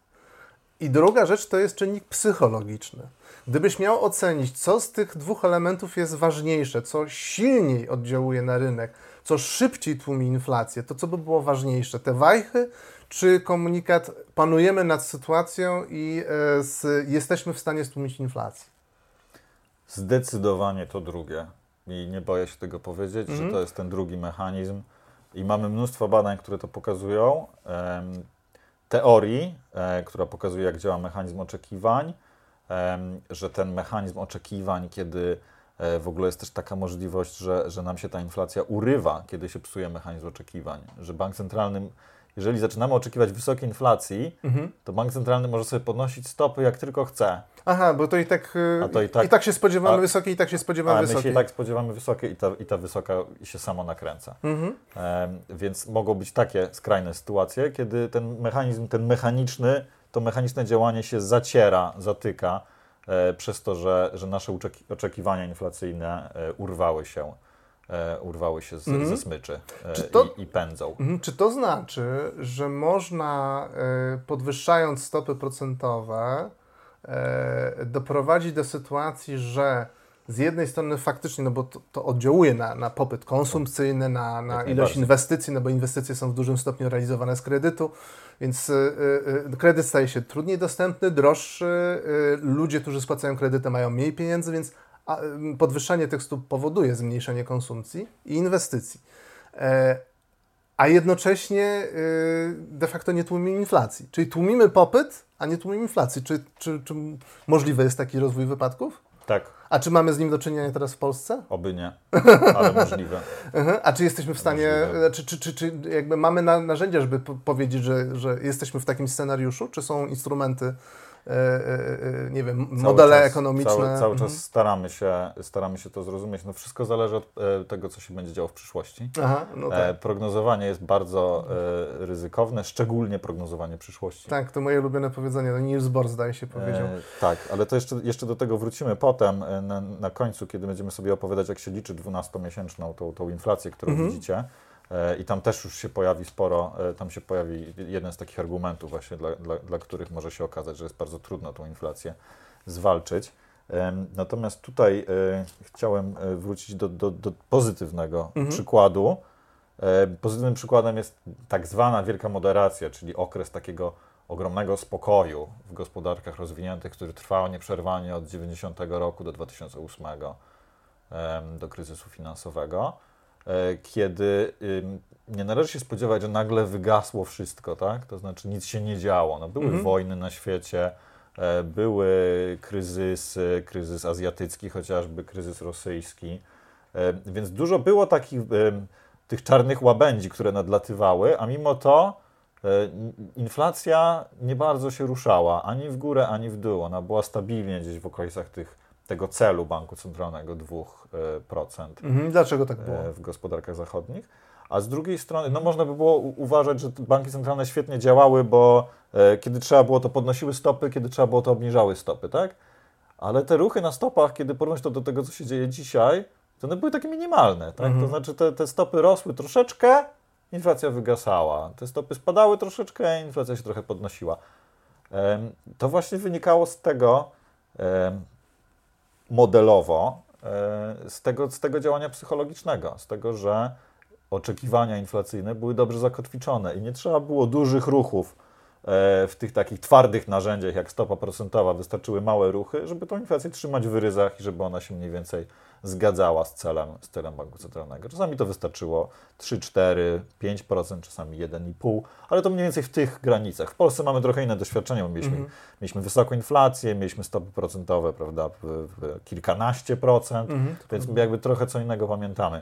I druga rzecz to jest czynnik psychologiczny. Gdybyś miał ocenić, co z tych dwóch elementów jest ważniejsze, co silniej oddziałuje na rynek, co szybciej tłumi inflację, to co by było ważniejsze? Te wajchy czy komunikat panujemy nad sytuacją i e, z, jesteśmy w stanie stłumić inflację? Zdecydowanie to drugie. I nie boję się tego powiedzieć, że mhm. to jest ten drugi mechanizm. I mamy mnóstwo badań, które to pokazują. Teorii, e, która pokazuje, jak działa mechanizm oczekiwań, że ten mechanizm oczekiwań, kiedy e, w ogóle jest też taka możliwość, że, że nam się ta inflacja urywa, kiedy się psuje mechanizm oczekiwań, że bank centralny jeżeli zaczynamy oczekiwać wysokiej inflacji, Mhm. to bank centralny może sobie podnosić stopy jak tylko chce. Aha, bo to i tak, y, A to i i tak- tak, się spodziewamy a- wysokiej, i tak się spodziewamy Ale my się i tak spodziewamy wysokiej i ta, i ta wysoka się samo nakręca. Mhm. Em, więc mogą być takie skrajne sytuacje, kiedy ten mechanizm, ten mechaniczny, to mechaniczne działanie się zaciera, zatyka e, przez to, że, że nasze oczekiwania inflacyjne e, urwały się, e, urwały się z, Mhm. ze smyczy e, to- i, i pędzą. Mhm. Czy to znaczy, że można y, podwyższając stopy procentowe doprowadzić do sytuacji, że z jednej strony faktycznie, no bo to, to oddziałuje na, na popyt konsumpcyjny, na, na ilość inwestycji, no bo inwestycje są w dużym stopniu realizowane z kredytu, więc y, y, kredyt staje się trudniej dostępny, droższy, y, ludzie, którzy spłacają kredyty mają mniej pieniędzy, więc podwyższanie tych stóp powoduje zmniejszenie konsumpcji i inwestycji. E, a jednocześnie y, de facto nie tłumimy inflacji. Czyli tłumimy popyt, a nie tłumimy inflacji. Czy, czy, czy możliwy jest taki rozwój wypadków? Tak, A czy mamy z nim do czynienia teraz w Polsce? oby nie, ale możliwe. A czy jesteśmy w stanie, Możliwe. czy, czy, czy, czy jakby mamy na, narzędzia, żeby po powiedzieć, że, że jesteśmy w takim scenariuszu? Czy są instrumenty, nie wiem, Cały modele czas- ekonomiczne? Cały, cały Mhm. czas staramy się, staramy się to zrozumieć. No wszystko zależy od e, tego, co się będzie działo w przyszłości. Aha, no tak. E, prognozowanie jest bardzo e, ryzykowne, szczególnie prognozowanie przyszłości. Tak, to moje ulubione powiedzenie. No Niels Bohr zdaje się powiedział. E, tak, ale to jeszcze, jeszcze do tego wrócimy potem, e, na, na końcu, kiedy będziemy sobie opowiadać, jak się liczy 12-miesięczną tą, tą inflację, którą Mhm. widzicie. E, I tam też już się pojawi sporo, e, tam się pojawi jeden z takich argumentów właśnie, dla, dla, dla których może się okazać, że jest bardzo trudno tą inflację zwalczyć. Natomiast tutaj e, chciałem wrócić do, do, do pozytywnego Mhm. przykładu. Pozytywnym przykładem jest tak zwana wielka moderacja, czyli okres takiego ogromnego spokoju w gospodarkach rozwiniętych, który trwał nieprzerwanie od 90 roku do 2008, em, do kryzysu finansowego, kiedy ym, nie należy się spodziewać, że nagle wygasło wszystko, tak? To znaczy nic się nie działo. No, były Mhm. wojny na świecie, e, były kryzysy, kryzys azjatycki chociażby, kryzys rosyjski, e, więc dużo było takich tych czarnych łabędzi, które nadlatywały, a mimo to e, in- inflacja nie bardzo się ruszała, ani w górę, ani w dół. Ona była stabilnie gdzieś w okolicach tych, tego celu banku centralnego 2%. Mhm. Dlaczego tak było? e, w gospodarkach zachodnich. A z drugiej strony, no można by było uważać, że banki centralne świetnie działały, bo e, kiedy trzeba było, to podnosiły stopy, kiedy trzeba było, to obniżały stopy, tak? Ale te ruchy na stopach, kiedy porównać to do tego, co się dzieje dzisiaj, to one były takie minimalne, tak? Mhm. To znaczy te, te stopy rosły troszeczkę, inflacja wygasała. Te stopy spadały troszeczkę, inflacja się trochę podnosiła. Em, To właśnie wynikało z tego em, modelowo, e, z tego, z tego działania psychologicznego, z tego, że oczekiwania inflacyjne były dobrze zakotwiczone i nie trzeba było dużych ruchów e, w tych takich twardych narzędziach jak stopa procentowa. Wystarczyły małe ruchy, żeby tą inflację trzymać w ryzach i żeby ona się mniej więcej zgadzała z celem, z celem banku centralnego. Czasami to wystarczyło 3, 4, 5%, czasami 1,5%, ale to mniej więcej w tych granicach. W Polsce mamy trochę inne doświadczenia, bo mieliśmy, Mhm. mieliśmy wysoką inflację, mieliśmy stopy procentowe, prawda, kilkanaście procent, Mhm. więc jakby trochę co innego pamiętamy.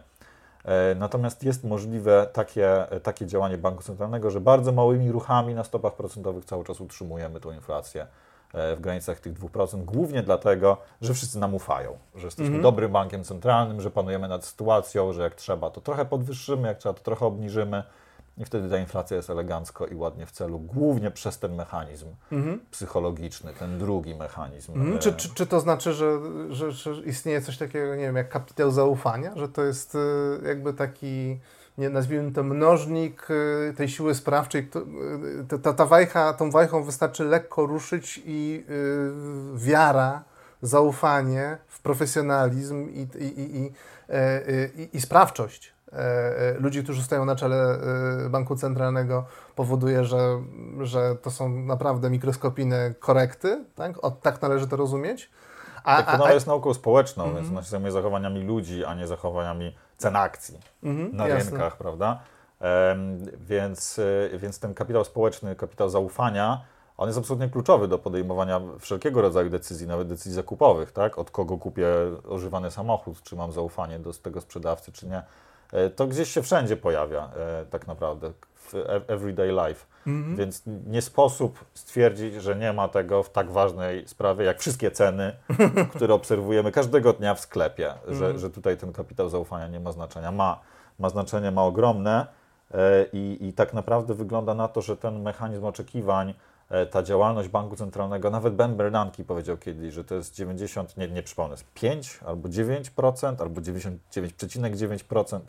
E, Natomiast jest możliwe takie, takie działanie banku centralnego, że bardzo małymi ruchami na stopach procentowych cały czas utrzymujemy tą inflację w granicach tych 2%, głównie dlatego, że wszyscy nam ufają, że jesteśmy Mhm. dobrym bankiem centralnym, że panujemy nad sytuacją, że jak trzeba to trochę podwyższymy, jak trzeba to trochę obniżymy i wtedy ta inflacja jest elegancko i ładnie w celu, głównie przez ten mechanizm Mhm. psychologiczny, ten drugi mechanizm. Mhm. E, Czy, czy, czy to znaczy, że, że, że istnieje coś takiego, nie wiem, jak kapitał zaufania? Że to jest y, jakby taki, nie, nazwijmy to mnożnik y, tej siły sprawczej. kto- y, Ta, ta, ta wajcha, tą wajchą wystarczy lekko ruszyć i y, wiara, zaufanie w profesjonalizm i, i, i, i, e, i, i sprawczość ludzi, którzy stoją na czele banku centralnego powoduje, że, że to są naprawdę mikroskopijne korekty, tak? O, tak należy to rozumieć. A, Tak, to a, a, jest nauką społeczną, Mhm. więc ona się zajmuje zachowaniami ludzi, a nie zachowaniami cen akcji mhm, na jasne. rynkach, prawda? Więc, y, więc ten kapitał społeczny, kapitał zaufania, on jest absolutnie kluczowy do podejmowania wszelkiego rodzaju decyzji, nawet decyzji zakupowych, tak? Od kogo kupię używany samochód, czy mam zaufanie do tego sprzedawcy, czy nie. e, to gdzieś się wszędzie pojawia e, tak naprawdę w everyday life. Mhm. Więc nie sposób stwierdzić, że nie ma tego w tak ważnej sprawie, jak wszystkie ceny, które obserwujemy każdego dnia w sklepie, że, że tutaj ten kapitał zaufania nie ma znaczenia. Ma, ma znaczenie, ma ogromne e, i, i tak naprawdę wygląda na to, że ten mechanizm oczekiwań, e, ta działalność banku centralnego, nawet Ben Bernanke powiedział kiedyś, że to jest 90, nie, nie przypomnę, jest 5 albo 9%, albo 99,9%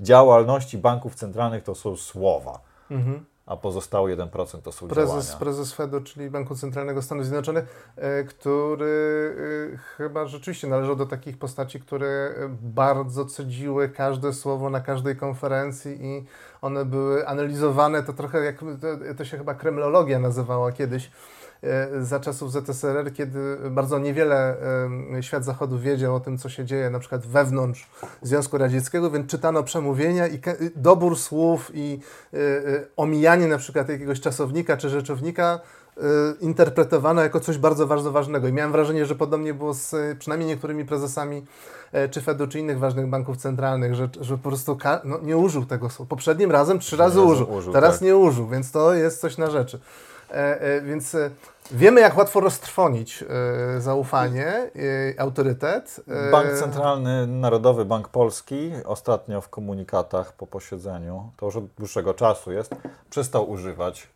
działalności banków centralnych to są słowa Mhm. a pozostałe 1% to są Prezes, działania. prezes Fedu, czyli Banku Centralnego Stanów Zjednoczonych, e, który e, chyba rzeczywiście należał do takich postaci, które bardzo cedziły każde słowo na każdej konferencji i one były analizowane, to trochę jak, to, to się chyba kremlologia nazywała kiedyś, za czasów ZSRR, kiedy bardzo niewiele e, świat zachodu wiedział o tym, co się dzieje na przykład wewnątrz Związku Radzieckiego, więc czytano przemówienia i dobór słów i e, e, omijanie na przykład jakiegoś czasownika czy rzeczownika e, interpretowano jako coś bardzo, bardzo ważnego. I miałem wrażenie, że podobnie było z e, przynajmniej niektórymi prezesami e, czy Fedu, czy innych ważnych banków centralnych, że, że po prostu no, nie użył tego słowa. Poprzednim razem trzy razy razy użył, użył, teraz tak. nie użył, więc to jest coś na rzeczy. E, e, więc e, wiemy, jak łatwo roztrwonić zaufanie, autorytet. Bank Centralny, Narodowy Bank Polski ostatnio w komunikatach po posiedzeniu, to już od dłuższego czasu jest, przestał używać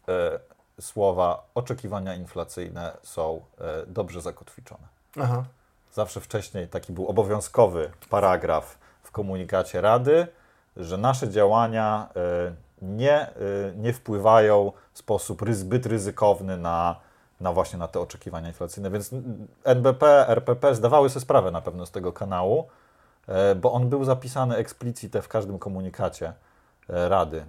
słowa oczekiwania inflacyjne są dobrze zakotwiczone. Aha. Zawsze wcześniej taki był obowiązkowy paragraf w komunikacie Rady, że nasze działania nie, e, nie wpływają w sposób zbyt ryzykowny na, na właśnie na te oczekiwania inflacyjne. Więc NBP, RPP zdawały sobie sprawę na pewno z tego kanału, e, bo on był zapisany explicite w każdym komunikacie e, Rady.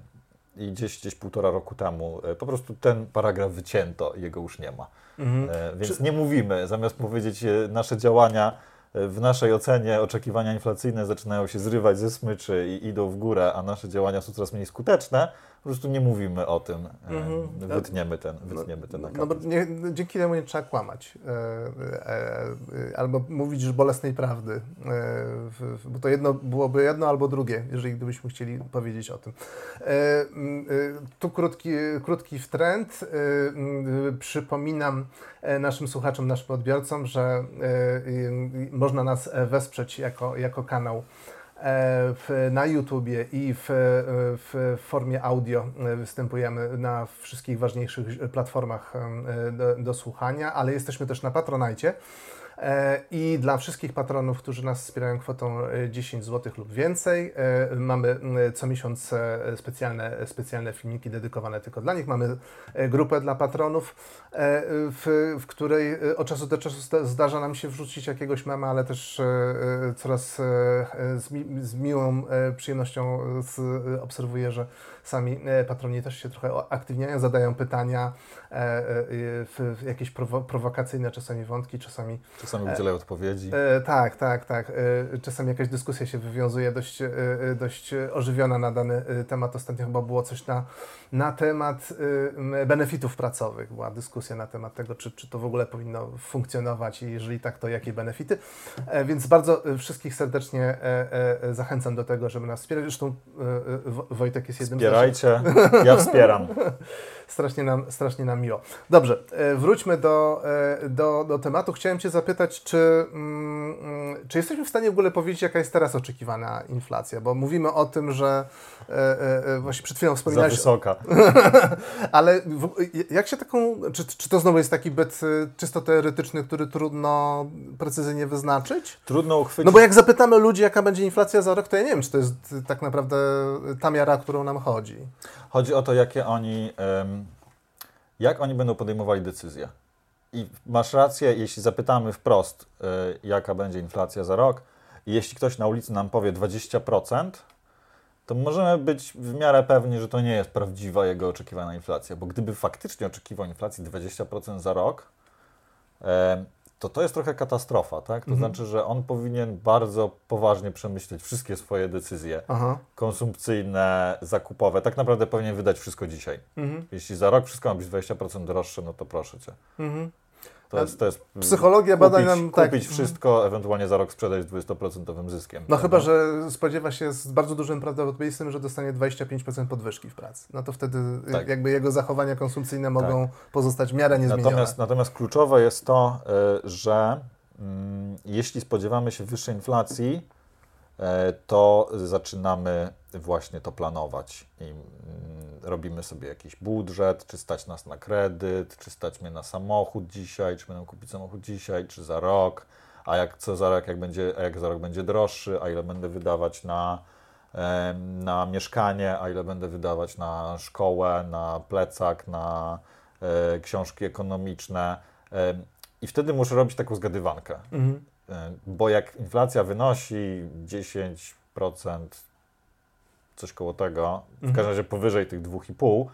I gdzieś, gdzieś półtora roku temu po prostu ten paragraf wycięto i jego już nie ma. Mhm. Więc nie mówimy, zamiast powiedzieć nasze działania w naszej ocenie oczekiwania inflacyjne zaczynają się zrywać ze smyczy i idą w górę, a nasze działania są coraz mniej skuteczne, po prostu nie mówimy o tym, e, Mhm. wytniemy ten, wytniemy ten No, akapit. no bo nie, dzięki temu nie trzeba kłamać. E, e, albo mówić bolesnej prawdy. Bo to jedno byłoby jedno albo drugie, jeżeli gdybyśmy chcieli powiedzieć o tym. Tu krótki, krótki wtręt. M, przypominam naszym słuchaczom, naszym odbiorcom, że można nas wesprzeć jako, jako kanał w, na YouTubie i w, w formie audio e, występujemy na wszystkich ważniejszych platformach e, do, do słuchania, ale jesteśmy też na Patronajcie. E, I dla wszystkich patronów, którzy nas wspierają kwotą e, 10 zł lub więcej, e, mamy co miesiąc e, specjalne, specjalne filmiki dedykowane tylko dla nich. Mamy e, grupę dla patronów, e, w, w której e, od czasu do czasu zda- zdarza nam się wrzucić jakiegoś mema, ale też e, e, coraz e, e, z, mi, z miłą e, przyjemnością e, e, obserwuję, że sami e, patroni też się trochę aktywniają, zadają pytania, e, e, jakieś prowo, prowokacyjne czasami wątki, czasami Czasami udzielają odpowiedzi. Tak, tak, tak. Czasami jakaś dyskusja się wywiązuje dość, dość ożywiona na dany temat. Ostatnio chyba było coś na, na temat benefitów pracowych. Była dyskusja na temat tego, czy, czy to w ogóle powinno funkcjonować i jeżeli tak, to jakie benefity. Więc bardzo wszystkich serdecznie zachęcam do tego, żeby nas wspierać. Zresztą Wo- Wojtek jest jednym z Wspierajcie, ja wspieram. Strasznie nam, strasznie nam miło. Dobrze, e, wróćmy do, e, do, do tematu. Chciałem Cię zapytać, czy, mm, czy jesteśmy w stanie w ogóle powiedzieć, jaka jest teraz oczekiwana inflacja? Bo mówimy o tym, że e, właśnie przed chwilą Za wspominałeś, wysoka. ale w, jak się taką, czy, czy to znowu jest taki byt czysto teoretyczny, który trudno precyzyjnie wyznaczyć? Trudno uchwycić No bo jak zapytamy ludzi, jaka będzie inflacja za rok, to ja nie wiem, czy to jest tak naprawdę ta miara, o którą nam chodzi. Chodzi o to, jakie oni, jak oni będą podejmowali decyzje. I masz rację, jeśli zapytamy wprost, e, jaka będzie inflacja za rok, jeśli ktoś na ulicy nam powie 20%, to możemy być w miarę pewni, że to nie jest prawdziwa jego oczekiwana inflacja, bo gdyby faktycznie oczekiwał inflacji 20% za rok, to to jest trochę katastrofa, tak? To Mhm. znaczy, że on powinien bardzo poważnie przemyśleć wszystkie swoje decyzje Aha. konsumpcyjne, zakupowe. Tak naprawdę powinien wydać wszystko dzisiaj. Mhm. Jeśli za rok wszystko ma być 20% droższe, no to proszę cię. Mhm. To jest, to jest Psychologia kupić, badań nam tak. kupić wszystko, ewentualnie za rok sprzedać z 20% zyskiem. No prawda? chyba, że spodziewa się z bardzo dużym prawdopodobieństwem, że dostanie 25% podwyżki w pracy. No to wtedy Tak. jakby jego zachowania konsumpcyjne mogą pozostać w miarę niezmienione. Natomiast, natomiast kluczowe jest to, y, że mm, jeśli spodziewamy się wyższej inflacji, e, to zaczynamy właśnie to planować i mm, robimy sobie jakiś budżet, czy stać nas na kredyt, czy stać mnie na samochód dzisiaj, czy będę kupić samochód dzisiaj, czy za rok, a jak co za rok, jak, będzie, a jak za rok będzie droższy, a ile będę wydawać na, na mieszkanie, a ile będę wydawać na szkołę, na plecak, na e, książki ekonomiczne. I wtedy muszę robić taką zgadywankę. Mhm. E, Bo jak inflacja wynosi 10%, coś koło tego, w Mhm. każdym razie powyżej tych 2,5%,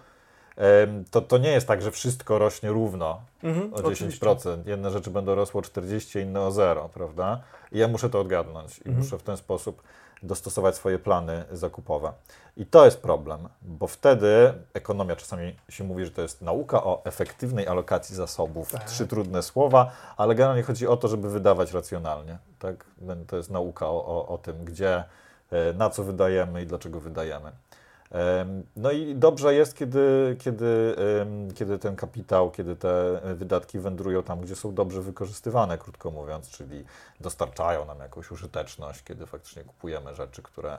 em, to, to nie jest tak, że wszystko rośnie równo Mhm, o oczywiście. 10%. Jedne rzeczy będą rosło 40, inne o 0, prawda? I ja muszę to odgadnąć i Mhm. muszę w ten sposób dostosować swoje plany zakupowe. I to jest problem, bo wtedy ekonomia czasami się mówi, że to jest nauka o efektywnej alokacji zasobów. Tak. Trzy trudne słowa, ale generalnie chodzi o to, żeby wydawać racjonalnie. Tak? To jest nauka o, o, o tym, gdzie, na co wydajemy i dlaczego wydajemy. Em, No i dobrze jest, kiedy, kiedy, kiedy ten kapitał, kiedy te wydatki wędrują tam, gdzie są dobrze wykorzystywane, krótko mówiąc, czyli dostarczają nam jakąś użyteczność, kiedy faktycznie kupujemy rzeczy, które,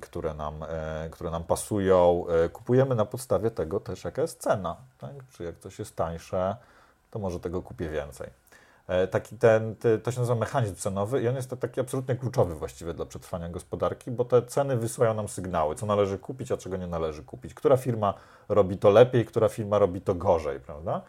które, nam, e, które nam pasują. E, Kupujemy na podstawie tego też, jaka jest cena. Tak? Czy jak coś jest tańsze, to może tego kupię więcej. E, Taki ten, to się nazywa mechanizm cenowy i on jest taki absolutnie kluczowy właściwie dla przetrwania gospodarki, bo te ceny wysyłają nam sygnały, co należy kupić, a czego nie należy kupić. Która firma robi to lepiej, która firma robi to gorzej, prawda?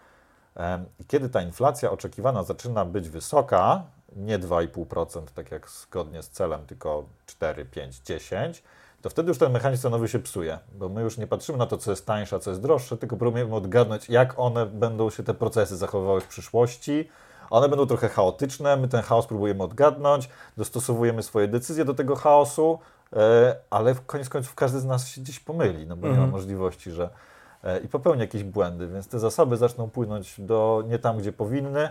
I kiedy ta inflacja oczekiwana zaczyna być wysoka, nie 2,5%, tak jak zgodnie z celem, tylko 4, 5, 10, to wtedy już ten mechanizm cenowy się psuje, bo my już nie patrzymy na to, co jest tańsze, a co jest droższe, tylko próbujemy odgadnąć, jak one będą się te procesy zachowywały w przyszłości. One będą trochę chaotyczne, my ten chaos próbujemy odgadnąć, dostosowujemy swoje decyzje do tego chaosu, e, ale w koniec końców każdy z nas się gdzieś pomyli, no bo nie ma Mhm. możliwości, że e, i popełni jakieś błędy, więc te zasoby zaczną płynąć do nie tam, gdzie powinny.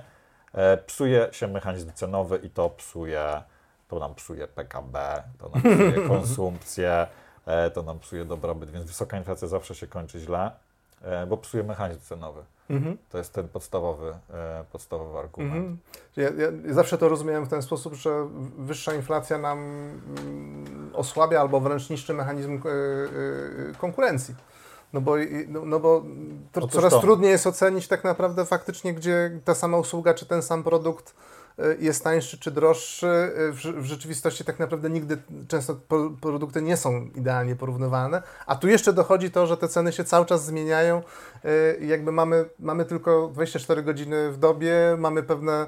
E, psuje się mechanizm cenowy i to psuje, to nam psuje PKB, to nam psuje konsumpcję, to nam psuje dobrobyt, więc wysoka inflacja zawsze się kończy źle, bo psuje mechanizm cenowy. Mhm. To jest ten podstawowy, e, podstawowy argument. Mhm. Ja, ja zawsze to rozumiałem w ten sposób, że wyższa inflacja nam mm, osłabia albo wręcz niszczy mechanizm e, e, konkurencji. No bo, no, no bo to, coraz to. trudniej jest ocenić tak naprawdę faktycznie, gdzie ta sama usługa czy ten sam produkt e, jest tańszy czy droższy. E, W, rzeczywistości tak naprawdę nigdy często produkty nie są idealnie porównywalne, a tu jeszcze dochodzi to, że te ceny się cały czas zmieniają. I Jakby mamy, mamy tylko 24 godziny w dobie, mamy pewne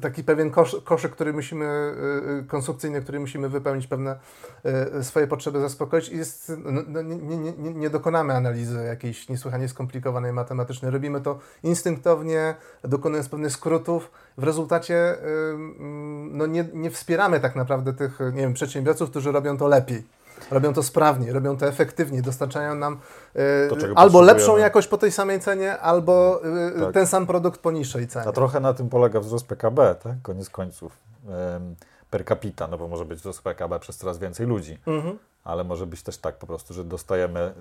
taki pewien kosz, koszyk, który musimy, e, e, konsumpcyjny, który musimy wypełnić pewne e, swoje potrzeby zaspokoić i jest, no, no, nie, nie, nie, nie dokonamy analizy jakiejś niesłychanie skomplikowanej matematycznej. Robimy to instynktownie, dokonując pewnych skrótów. W rezultacie no, nie, nie wspieramy tak naprawdę tych nie wiem, przedsiębiorców, którzy robią to lepiej. Robią to sprawniej, robią to efektywniej, dostarczają nam e, To, albo lepszą jakość po tej samej cenie, albo e, Tak. ten sam produkt po niższej cenie. A trochę na tym polega wzrost PKB, tak? Koniec końców. Per capita, no bo może być wzrost PKB przez coraz więcej ludzi, Mhm. ale może być też tak po prostu, że dostajemy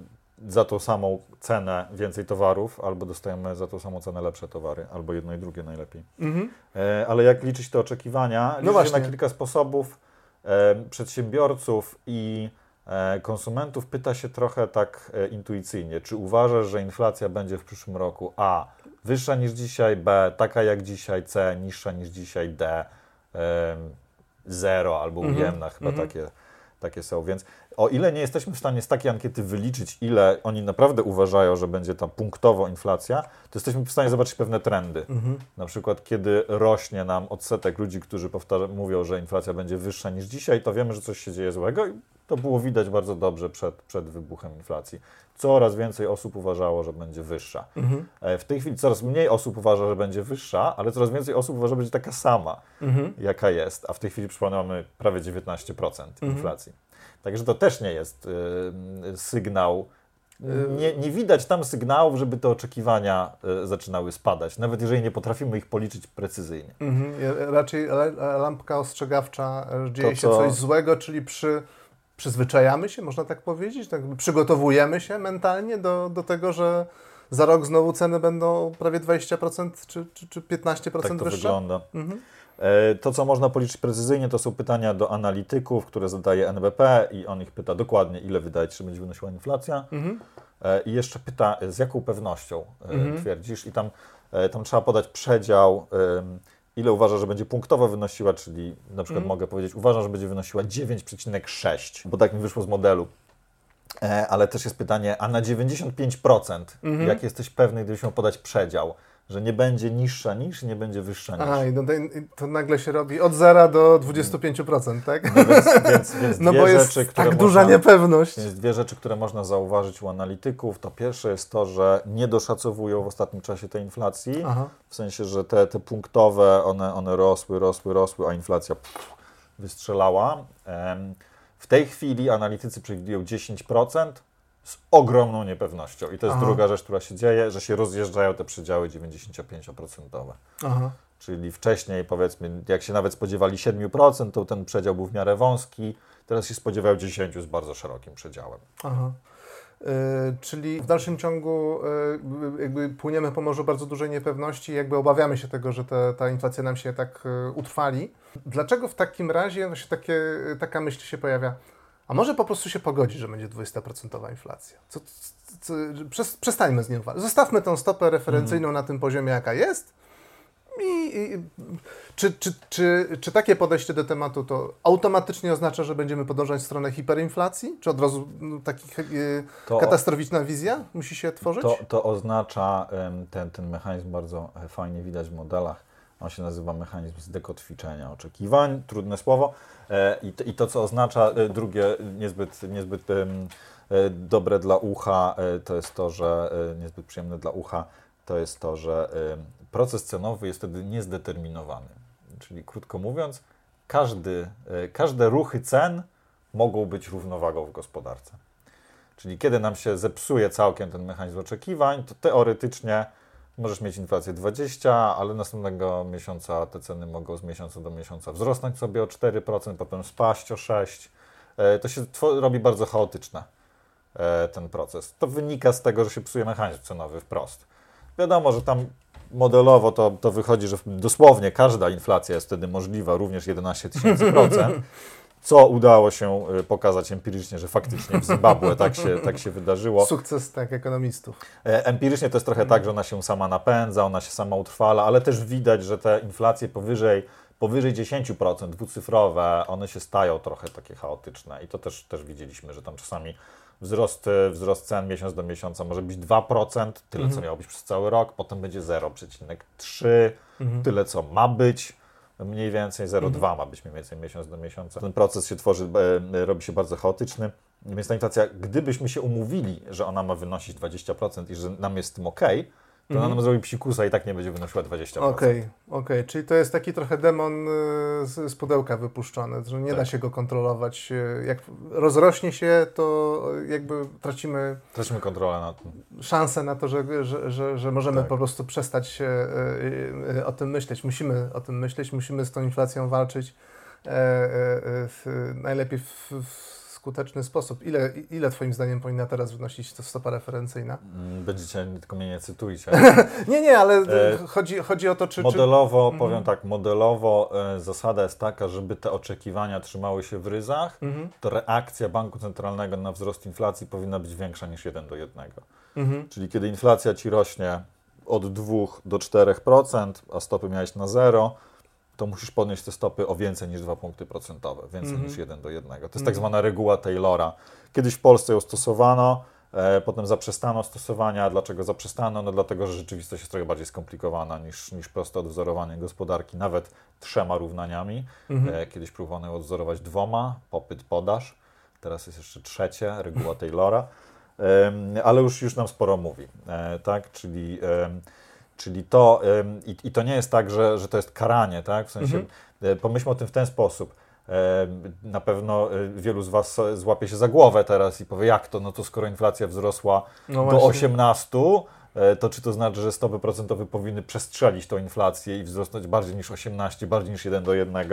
za tą samą cenę więcej towarów, albo dostajemy za tą samą cenę lepsze towary, albo jedno i drugie najlepiej. Mhm. E, ale jak liczyć te oczekiwania? Liczy właśnie. na kilka sposobów. E, przedsiębiorców i konsumentów pyta się trochę tak e, intuicyjnie, czy uważasz, że inflacja będzie w przyszłym roku A wyższa niż dzisiaj, B taka jak dzisiaj, C niższa niż dzisiaj, D zero albo Mhm, ujemna, chyba mhm. takie, takie są. Więc o ile nie jesteśmy w stanie z takiej ankiety wyliczyć, ile oni naprawdę uważają, że będzie tam punktowo inflacja, to jesteśmy w stanie zobaczyć pewne trendy. Mhm. Na przykład, kiedy rośnie nam odsetek ludzi, którzy mówią, że inflacja będzie wyższa niż dzisiaj, to wiemy, że coś się dzieje złego i to było widać bardzo dobrze przed, przed wybuchem inflacji. Coraz więcej osób uważało, że będzie wyższa. Mhm. E, W tej chwili coraz mniej osób uważa, że będzie wyższa, ale coraz więcej osób uważa, że będzie taka sama, Mhm. jaka jest. A w tej chwili, przypomnę, mamy prawie 19% Mhm. inflacji. Także to też nie jest y, sygnał nie, nie widać tam sygnałów, żeby te oczekiwania y, zaczynały spadać, nawet jeżeli nie potrafimy ich policzyć precyzyjnie. Mhm. Raczej lampka ostrzegawcza, że dzieje to, się co... coś złego, czyli przy, przyzwyczajamy się, można tak powiedzieć, tak, przygotowujemy się mentalnie do, do tego, że za rok znowu ceny będą prawie 20% czy, czy, czy 15% tak to wyższe? wygląda. Mhm. E, to, co można policzyć precyzyjnie, to są pytania do analityków, które zadaje NBP i on ich pyta dokładnie, ile wydajecie, że będzie wynosiła inflacja. Mhm. E, I jeszcze pyta, z jaką pewnością e, mhm. twierdzisz. I tam, tam trzeba podać przedział, ile uważa, że będzie punktowo wynosiła, czyli na przykład mhm. mogę powiedzieć, uważam, że będzie wynosiła 9,6, bo tak mi wyszło z modelu. Ale też jest pytanie, a na 95%, mhm. jak jesteś pewny, gdybyś miał podać przedział, że nie będzie niższa niż, nie będzie wyższa niż. A, i no, to nagle się robi od 0 do 25%, tak? No więc, więc, więc no bo jest rzeczy, tak duża można, niepewność. Więc dwie rzeczy, które można zauważyć u analityków. To pierwsze jest to, że nie doszacowują w ostatnim czasie tej inflacji, Aha. w sensie, że te, te punktowe, one, one rosły, rosły, rosły, a inflacja pff, wystrzelała. W tej chwili analitycy przewidują 10%, z ogromną niepewnością. I to jest Aha. druga rzecz, która się dzieje, że się rozjeżdżają te przedziały 95%. Aha. Czyli wcześniej, powiedzmy, jak się nawet spodziewali 7%, to ten przedział był w miarę wąski, teraz się spodziewają 10% z bardzo szerokim przedziałem. Aha. Yy, czyli w dalszym ciągu yy, jakby płyniemy po morzu bardzo dużej niepewności, jakby obawiamy się tego, że te, ta inflacja nam się tak yy, utrwali. Dlaczego w takim razie no się takie, taka myśl się pojawia? A może po prostu się pogodzi, że będzie 20% inflacja? Co, co, przestańmy z nią walczyć. Zostawmy tą stopę referencyjną mm. na tym poziomie, jaka jest. I, i czy, czy, czy, czy takie podejście do tematu to automatycznie oznacza, że będziemy podążać w stronę hiperinflacji? Czy od razu no, taki to, katastroficzna wizja musi się tworzyć? To, to oznacza, ten, ten mechanizm bardzo fajnie widać w modelach, on się nazywa mechanizm zdekotwiczenia oczekiwań, trudne słowo. E, I to, co oznacza e, drugie, niezbyt, niezbyt e, dobre dla ucha, to jest to, że niezbyt przyjemne dla ucha, to jest to, że proces cenowy jest wtedy niezdeterminowany. Czyli krótko mówiąc, każdy, każde ruchy cen mogą być równowagą w gospodarce. Czyli kiedy nam się zepsuje całkiem ten mechanizm oczekiwań, to teoretycznie Możesz mieć inflację 20, ale następnego miesiąca te ceny mogą z miesiąca do miesiąca wzrosnąć sobie o 4%, potem spaść o 6%. E, to się robi bardzo chaotyczne, e, ten proces. To wynika z tego, że się psuje mechanizm cenowy wprost. Wiadomo, że tam modelowo to, to wychodzi, że dosłownie każda inflacja jest wtedy możliwa, również 11 tysięcy procent. co udało się y, pokazać empirycznie, że faktycznie w Zimbabwe tak się, tak się wydarzyło. Sukces tak ekonomistów. E, empirycznie to jest trochę tak, że ona się sama napędza, ona się sama utrwala, ale też widać, że te inflacje powyżej powyżej 10%, dwucyfrowe, one się stają trochę takie chaotyczne i to też, też widzieliśmy, że tam czasami wzrost, wzrost cen miesiąc do miesiąca może być 2%, tyle mhm. co miało być przez cały rok, potem będzie 0,3, mhm. tyle co ma być mniej więcej 0,2 mhm. ma być mniej więcej miesiąc do miesiąca. Ten proces się tworzy, e, robi się bardzo chaotyczny. Więc ta inflacja, gdybyśmy się umówili, że ona ma wynosić 20% i że nam jest z tym ok, to mhm. nam zrobi psikusa i tak nie będzie wynosiła 20%. Okej, okay, okay. czyli to jest taki trochę demon y, z, z pudełka wypuszczony, że nie tak. da się go kontrolować. Y, jak rozrośnie się, to jakby tracimy... Tracimy kontrolę nad tym. Szansę na to, że, że, że, że możemy tak. po prostu przestać y, o tym myśleć. Musimy o tym myśleć, musimy z tą inflacją walczyć. E, e, e, najlepiej w, w skuteczny sposób. Ile, ile Twoim zdaniem powinna teraz wynosić to stopa referencyjna? Mm, będziecie, tylko mnie nie cytujcie. nie, nie, ale e, chodzi, chodzi o to, czy... Modelowo, czy... powiem mhm. tak, modelowo e, zasada jest taka, żeby te oczekiwania trzymały się w ryzach, mhm. to reakcja Banku Centralnego na wzrost inflacji powinna być większa niż 1 do 1. Mhm. Czyli kiedy inflacja Ci rośnie od 2 do 4%, a stopy miałeś na 0, to musisz podnieść te stopy o więcej niż 2 punkty procentowe, więcej mm -hmm. niż 1 do 1. To jest mm -hmm. tak zwana reguła Taylora. Kiedyś w Polsce ją stosowano, e, potem zaprzestano stosowania. Dlaczego zaprzestano? No dlatego, że rzeczywistość jest trochę bardziej skomplikowana niż, niż proste odwzorowanie gospodarki, nawet trzema równaniami. Mm -hmm. e, kiedyś próbowano ją odwzorować dwoma, popyt, podaż. Teraz jest jeszcze trzecie, reguła Taylora. E, ale już, już nam sporo mówi, e, tak? Czyli Czyli to, i, i, to nie jest tak, że, że to jest karanie, tak? W sensie, mhm. E, pomyślmy o tym w ten sposób. Na pewno wielu z Was złapie się za głowę teraz i powie, jak to, no to skoro inflacja wzrosła no do 18, to czy to znaczy, że stopy procentowe powinny przestrzelić tą inflację i wzrosnąć bardziej niż 18, bardziej niż 1 do 1?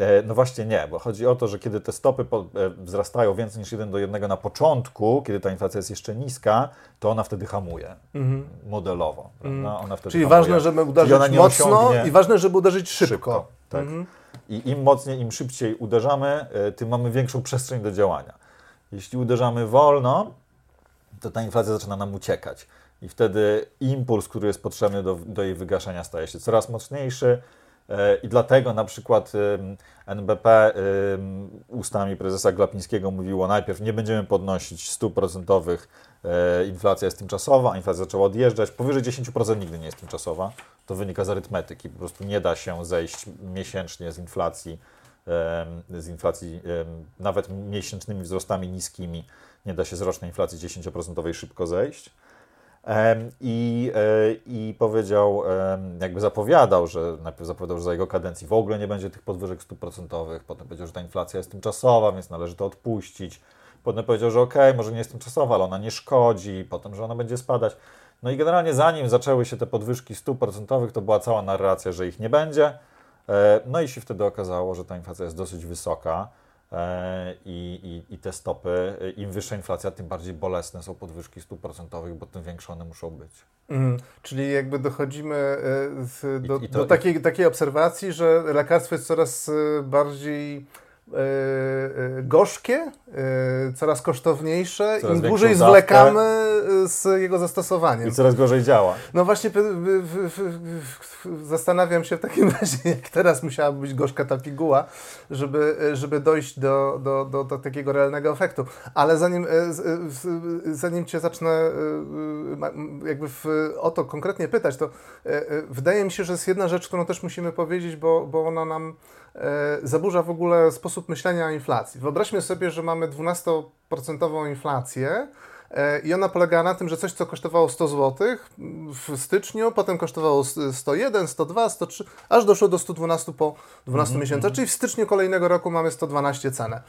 E, no właśnie nie, bo chodzi o to, że kiedy te stopy e, wzrastają więcej niż 1 do 1 na początku, kiedy ta inflacja jest jeszcze niska, to ona wtedy hamuje mhm. modelowo. Mhm. Ona wtedy Czyli hamuje. ważne, żeby uderzyć mocno i ważne, żeby uderzyć szybko. szybko tak. Mhm. I im mocniej, im szybciej uderzamy, e, tym mamy większą przestrzeń do działania. Jeśli uderzamy wolno, to ta inflacja zaczyna nam uciekać. I wtedy impuls, który jest potrzebny do, do jej wygaszenia, staje się coraz mocniejszy, I dlatego na przykład NBP ustami prezesa Glapińskiego mówiło najpierw nie będziemy podnosić stóp procentowych, e, inflacja jest tymczasowa, inflacja zaczęła odjeżdżać, powyżej 10% nigdy nie jest tymczasowa, to wynika z arytmetyki, po prostu nie da się zejść miesięcznie z inflacji, z inflacji nawet miesięcznymi wzrostami niskimi, nie da się z rocznej inflacji 10% szybko zejść. I, e, I powiedział, jakby zapowiadał, że najpierw zapowiadał, że za jego kadencji w ogóle nie będzie tych podwyżek stóp procentowych, potem powiedział, że ta inflacja jest tymczasowa, więc należy to odpuścić. Potem powiedział, że okej, okay, może nie jest tymczasowa, ale ona nie szkodzi, potem, że ona będzie spadać. No i generalnie zanim zaczęły się te podwyżki stóp procentowych, to była cała narracja, że ich nie będzie. E, no i się wtedy okazało, że ta inflacja jest dosyć wysoka. E, I, i, i, te stopy, im wyższa inflacja, tym bardziej bolesne są podwyżki stóp procentowych, bo tym większe one muszą być. Mm, czyli jakby dochodzimy e, do, I, to, do takiej, takiej obserwacji, że lekarstwo jest coraz e, bardziej gorzkie, coraz kosztowniejsze, coraz im dłużej zwlekamy z jego zastosowaniem. I coraz gorzej działa. No właśnie zastanawiam się w takim razie, jak teraz musiała być gorzka ta piguła, żeby, żeby dojść do, do, do, do takiego realnego efektu. Ale zanim, zanim Cię zacznę jakby w, o to konkretnie pytać, to wydaje mi się, że jest jedna rzecz, którą też musimy powiedzieć, bo, bo ona nam E, zaburza w ogóle sposób myślenia o inflacji. Wyobraźmy sobie, że mamy 12% inflację e, i ona polega na tym, że coś, co kosztowało 100 zł w styczniu, potem kosztowało 101, 102, 103, aż doszło do 112 po 12 mm -hmm. miesiącach, czyli w styczniu kolejnego roku mamy 112 cenę.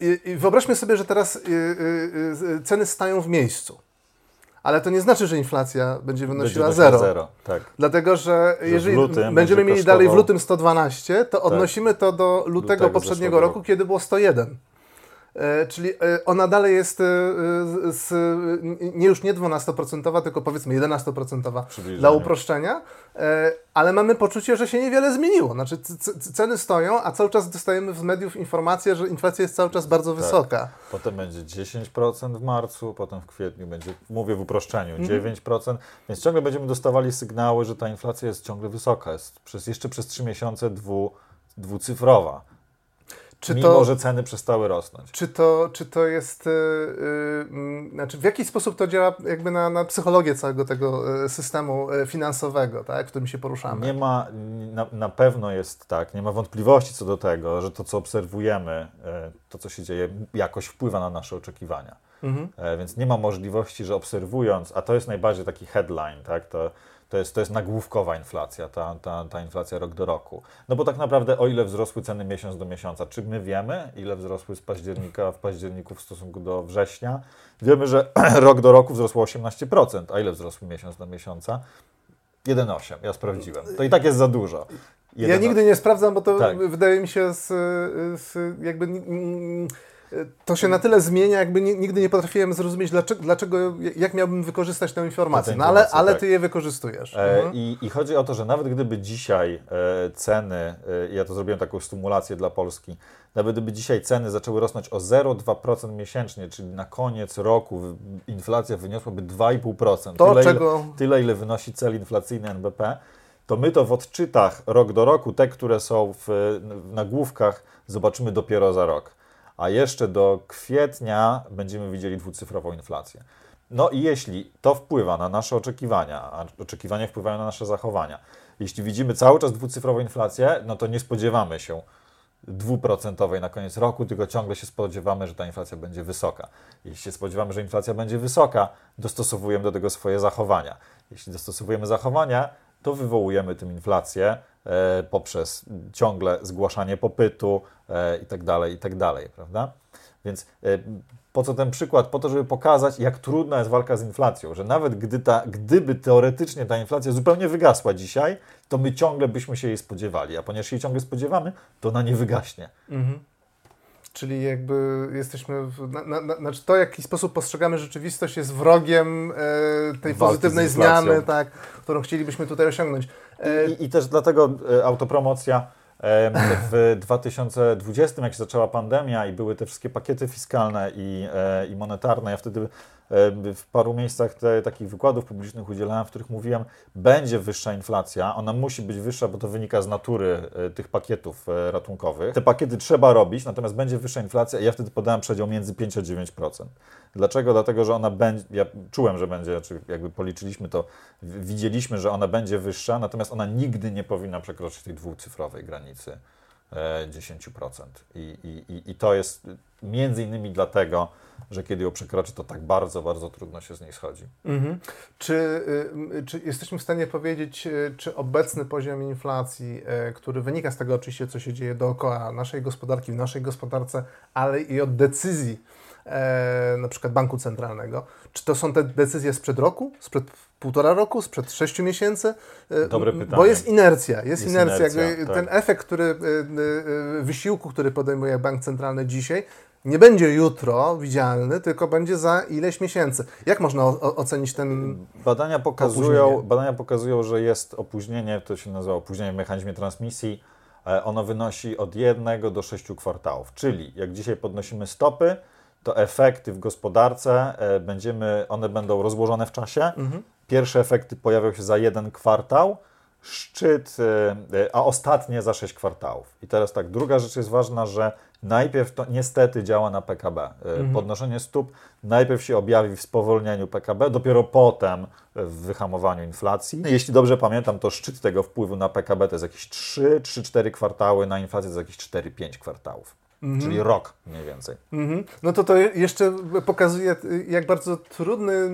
I, i wyobraźmy sobie, że teraz y, y, y, ceny stają w miejscu. Ale to nie znaczy, że inflacja będzie wynosiła będzie zero. zero tak. Dlatego, że, że jeżeli będziemy mieli kosztował... dalej w lutym 112, to tak. odnosimy tak. to do lutego, lutego poprzedniego roku, roku, kiedy było 101. E, czyli e, ona dalej jest e, z, nie już nie 12%, tylko powiedzmy 11% dla uproszczenia, ale mamy poczucie, że się niewiele zmieniło. Znaczy ceny stoją, a cały czas dostajemy z mediów informację, że inflacja jest cały czas bardzo tak. wysoka. Potem będzie 10% w marcu, potem w kwietniu będzie, mówię w uproszczeniu, mhm. 9%, więc ciągle będziemy dostawali sygnały, że ta inflacja jest ciągle wysoka, jest przez, jeszcze przez 3 miesiące dwu, dwucyfrowa. Czy mimo, to, że ceny przestały rosnąć. Czy to, czy to jest, yy, yy, znaczy w jaki sposób to działa jakby na, na psychologię całego tego y, systemu y, finansowego, tak, w którym się poruszamy? Nie ma, na, na pewno jest tak, nie ma wątpliwości co do tego, że to, co obserwujemy, y, to, co się dzieje, jakoś wpływa na nasze oczekiwania. Mhm. E, więc nie ma możliwości, że obserwując, a to jest najbardziej taki headline, tak, to to jest, to jest nagłówkowa inflacja, ta, ta, ta inflacja rok do roku. No bo tak naprawdę o ile wzrosły ceny miesiąc do miesiąca, czy my wiemy, ile wzrosły z października w październiku w stosunku do września? Wiemy, że rok do roku wzrosło 18%, a ile wzrosły miesiąc do miesiąca? 1,8. Ja sprawdziłem. To i tak jest za dużo. Ja nigdy nie sprawdzam, bo to tak. wydaje mi się z, z jakby to się na tyle zmienia, jakby nigdy nie potrafiłem zrozumieć, dlaczego, dlaczego jak miałbym wykorzystać tę informację. No ale, ale ty je wykorzystujesz. E, mhm. i, I chodzi o to, że nawet gdyby dzisiaj e, ceny, e, ja to zrobiłem taką stymulację dla Polski, nawet gdyby dzisiaj ceny zaczęły rosnąć o 0,2% miesięcznie, czyli na koniec roku inflacja wyniosłaby 2,5%, to tyle, czego... ile, tyle ile wynosi cel inflacyjny NBP, to my to w odczytach rok do roku, te, które są w, w nagłówkach, zobaczymy dopiero za rok a jeszcze do kwietnia będziemy widzieli dwucyfrową inflację. No i jeśli to wpływa na nasze oczekiwania, a oczekiwania wpływają na nasze zachowania, jeśli widzimy cały czas dwucyfrową inflację, no to nie spodziewamy się dwuprocentowej na koniec roku, tylko ciągle się spodziewamy, że ta inflacja będzie wysoka. Jeśli się spodziewamy, że inflacja będzie wysoka, dostosowujemy do tego swoje zachowania. Jeśli dostosowujemy zachowania, to wywołujemy tym inflację poprzez ciągle zgłaszanie popytu e, i tak dalej, i tak dalej, prawda? Więc e, po co ten przykład? Po to, żeby pokazać, jak trudna jest walka z inflacją, że nawet gdy ta, gdyby teoretycznie ta inflacja zupełnie wygasła dzisiaj, to my ciągle byśmy się jej spodziewali, a ponieważ się jej ciągle spodziewamy, to ona nie wygaśnie. Mhm. Czyli jakby jesteśmy, w, na, na, na, znaczy to, w jaki sposób postrzegamy rzeczywistość jest wrogiem e, tej Walki pozytywnej zmiany, tak, którą chcielibyśmy tutaj osiągnąć. E, I, I, też dlatego e, autopromocja w 2020, jak się zaczęła pandemia i były te wszystkie pakiety fiskalne i, e, i monetarne, ja wtedy w paru miejscach te, takich wykładów publicznych udzielałem, w których mówiłem, będzie wyższa inflacja, ona musi być wyższa, bo to wynika z natury e, tych pakietów e, ratunkowych. Te pakiety trzeba robić, natomiast będzie wyższa inflacja i ja wtedy podałem przedział między 5 a 9%. Dlaczego? Dlatego, że ona będzie, ja czułem, że będzie, czy jakby policzyliśmy to, widzieliśmy, że ona będzie wyższa, natomiast ona nigdy nie powinna przekroczyć tej dwucyfrowej granicy 10%. E, I, i, I to jest między innymi dlatego, że kiedy ją przekroczy, to tak bardzo, bardzo trudno się z niej schodzi. Mhm. Czy, y, czy jesteśmy w stanie powiedzieć, y, czy obecny poziom inflacji, y, który wynika z tego oczywiście, co się dzieje dookoła naszej gospodarki, w naszej gospodarce, ale i od decyzji e, na przykład banku centralnego, czy to są te decyzje sprzed roku, sprzed półtora roku, sprzed sześciu miesięcy? Dobre pytanie. Bo jest inercja, jest, jest inercja. inercja tak. Ten efekt, który, wysiłku, który podejmuje bank centralny dzisiaj, nie będzie jutro widzialny, tylko będzie za ileś miesięcy. Jak można ocenić ten. Badania pokazują, badania pokazują, że jest opóźnienie, to się nazywa opóźnienie w mechanizmie transmisji. E, ono wynosi od jednego do sześciu kwartałów. Czyli jak dzisiaj podnosimy stopy, to efekty w gospodarce e, będziemy, one będą rozłożone w czasie. Mhm. Pierwsze efekty pojawią się za jeden kwartał, szczyt, e, a ostatnie za sześć kwartałów. I teraz tak, druga rzecz jest ważna, że najpierw to niestety działa na PKB. E, mhm. Podnoszenie stóp najpierw się objawi w spowolnieniu PKB, dopiero potem w wyhamowaniu inflacji. Jeśli dobrze pamiętam, to szczyt tego wpływu na PKB to jest jakieś 3-4 kwartały, na inflację to jest jakieś 4-5 kwartałów. Mhm. Czyli rok mniej więcej. Mhm. No to to jeszcze pokazuje, jak bardzo trudny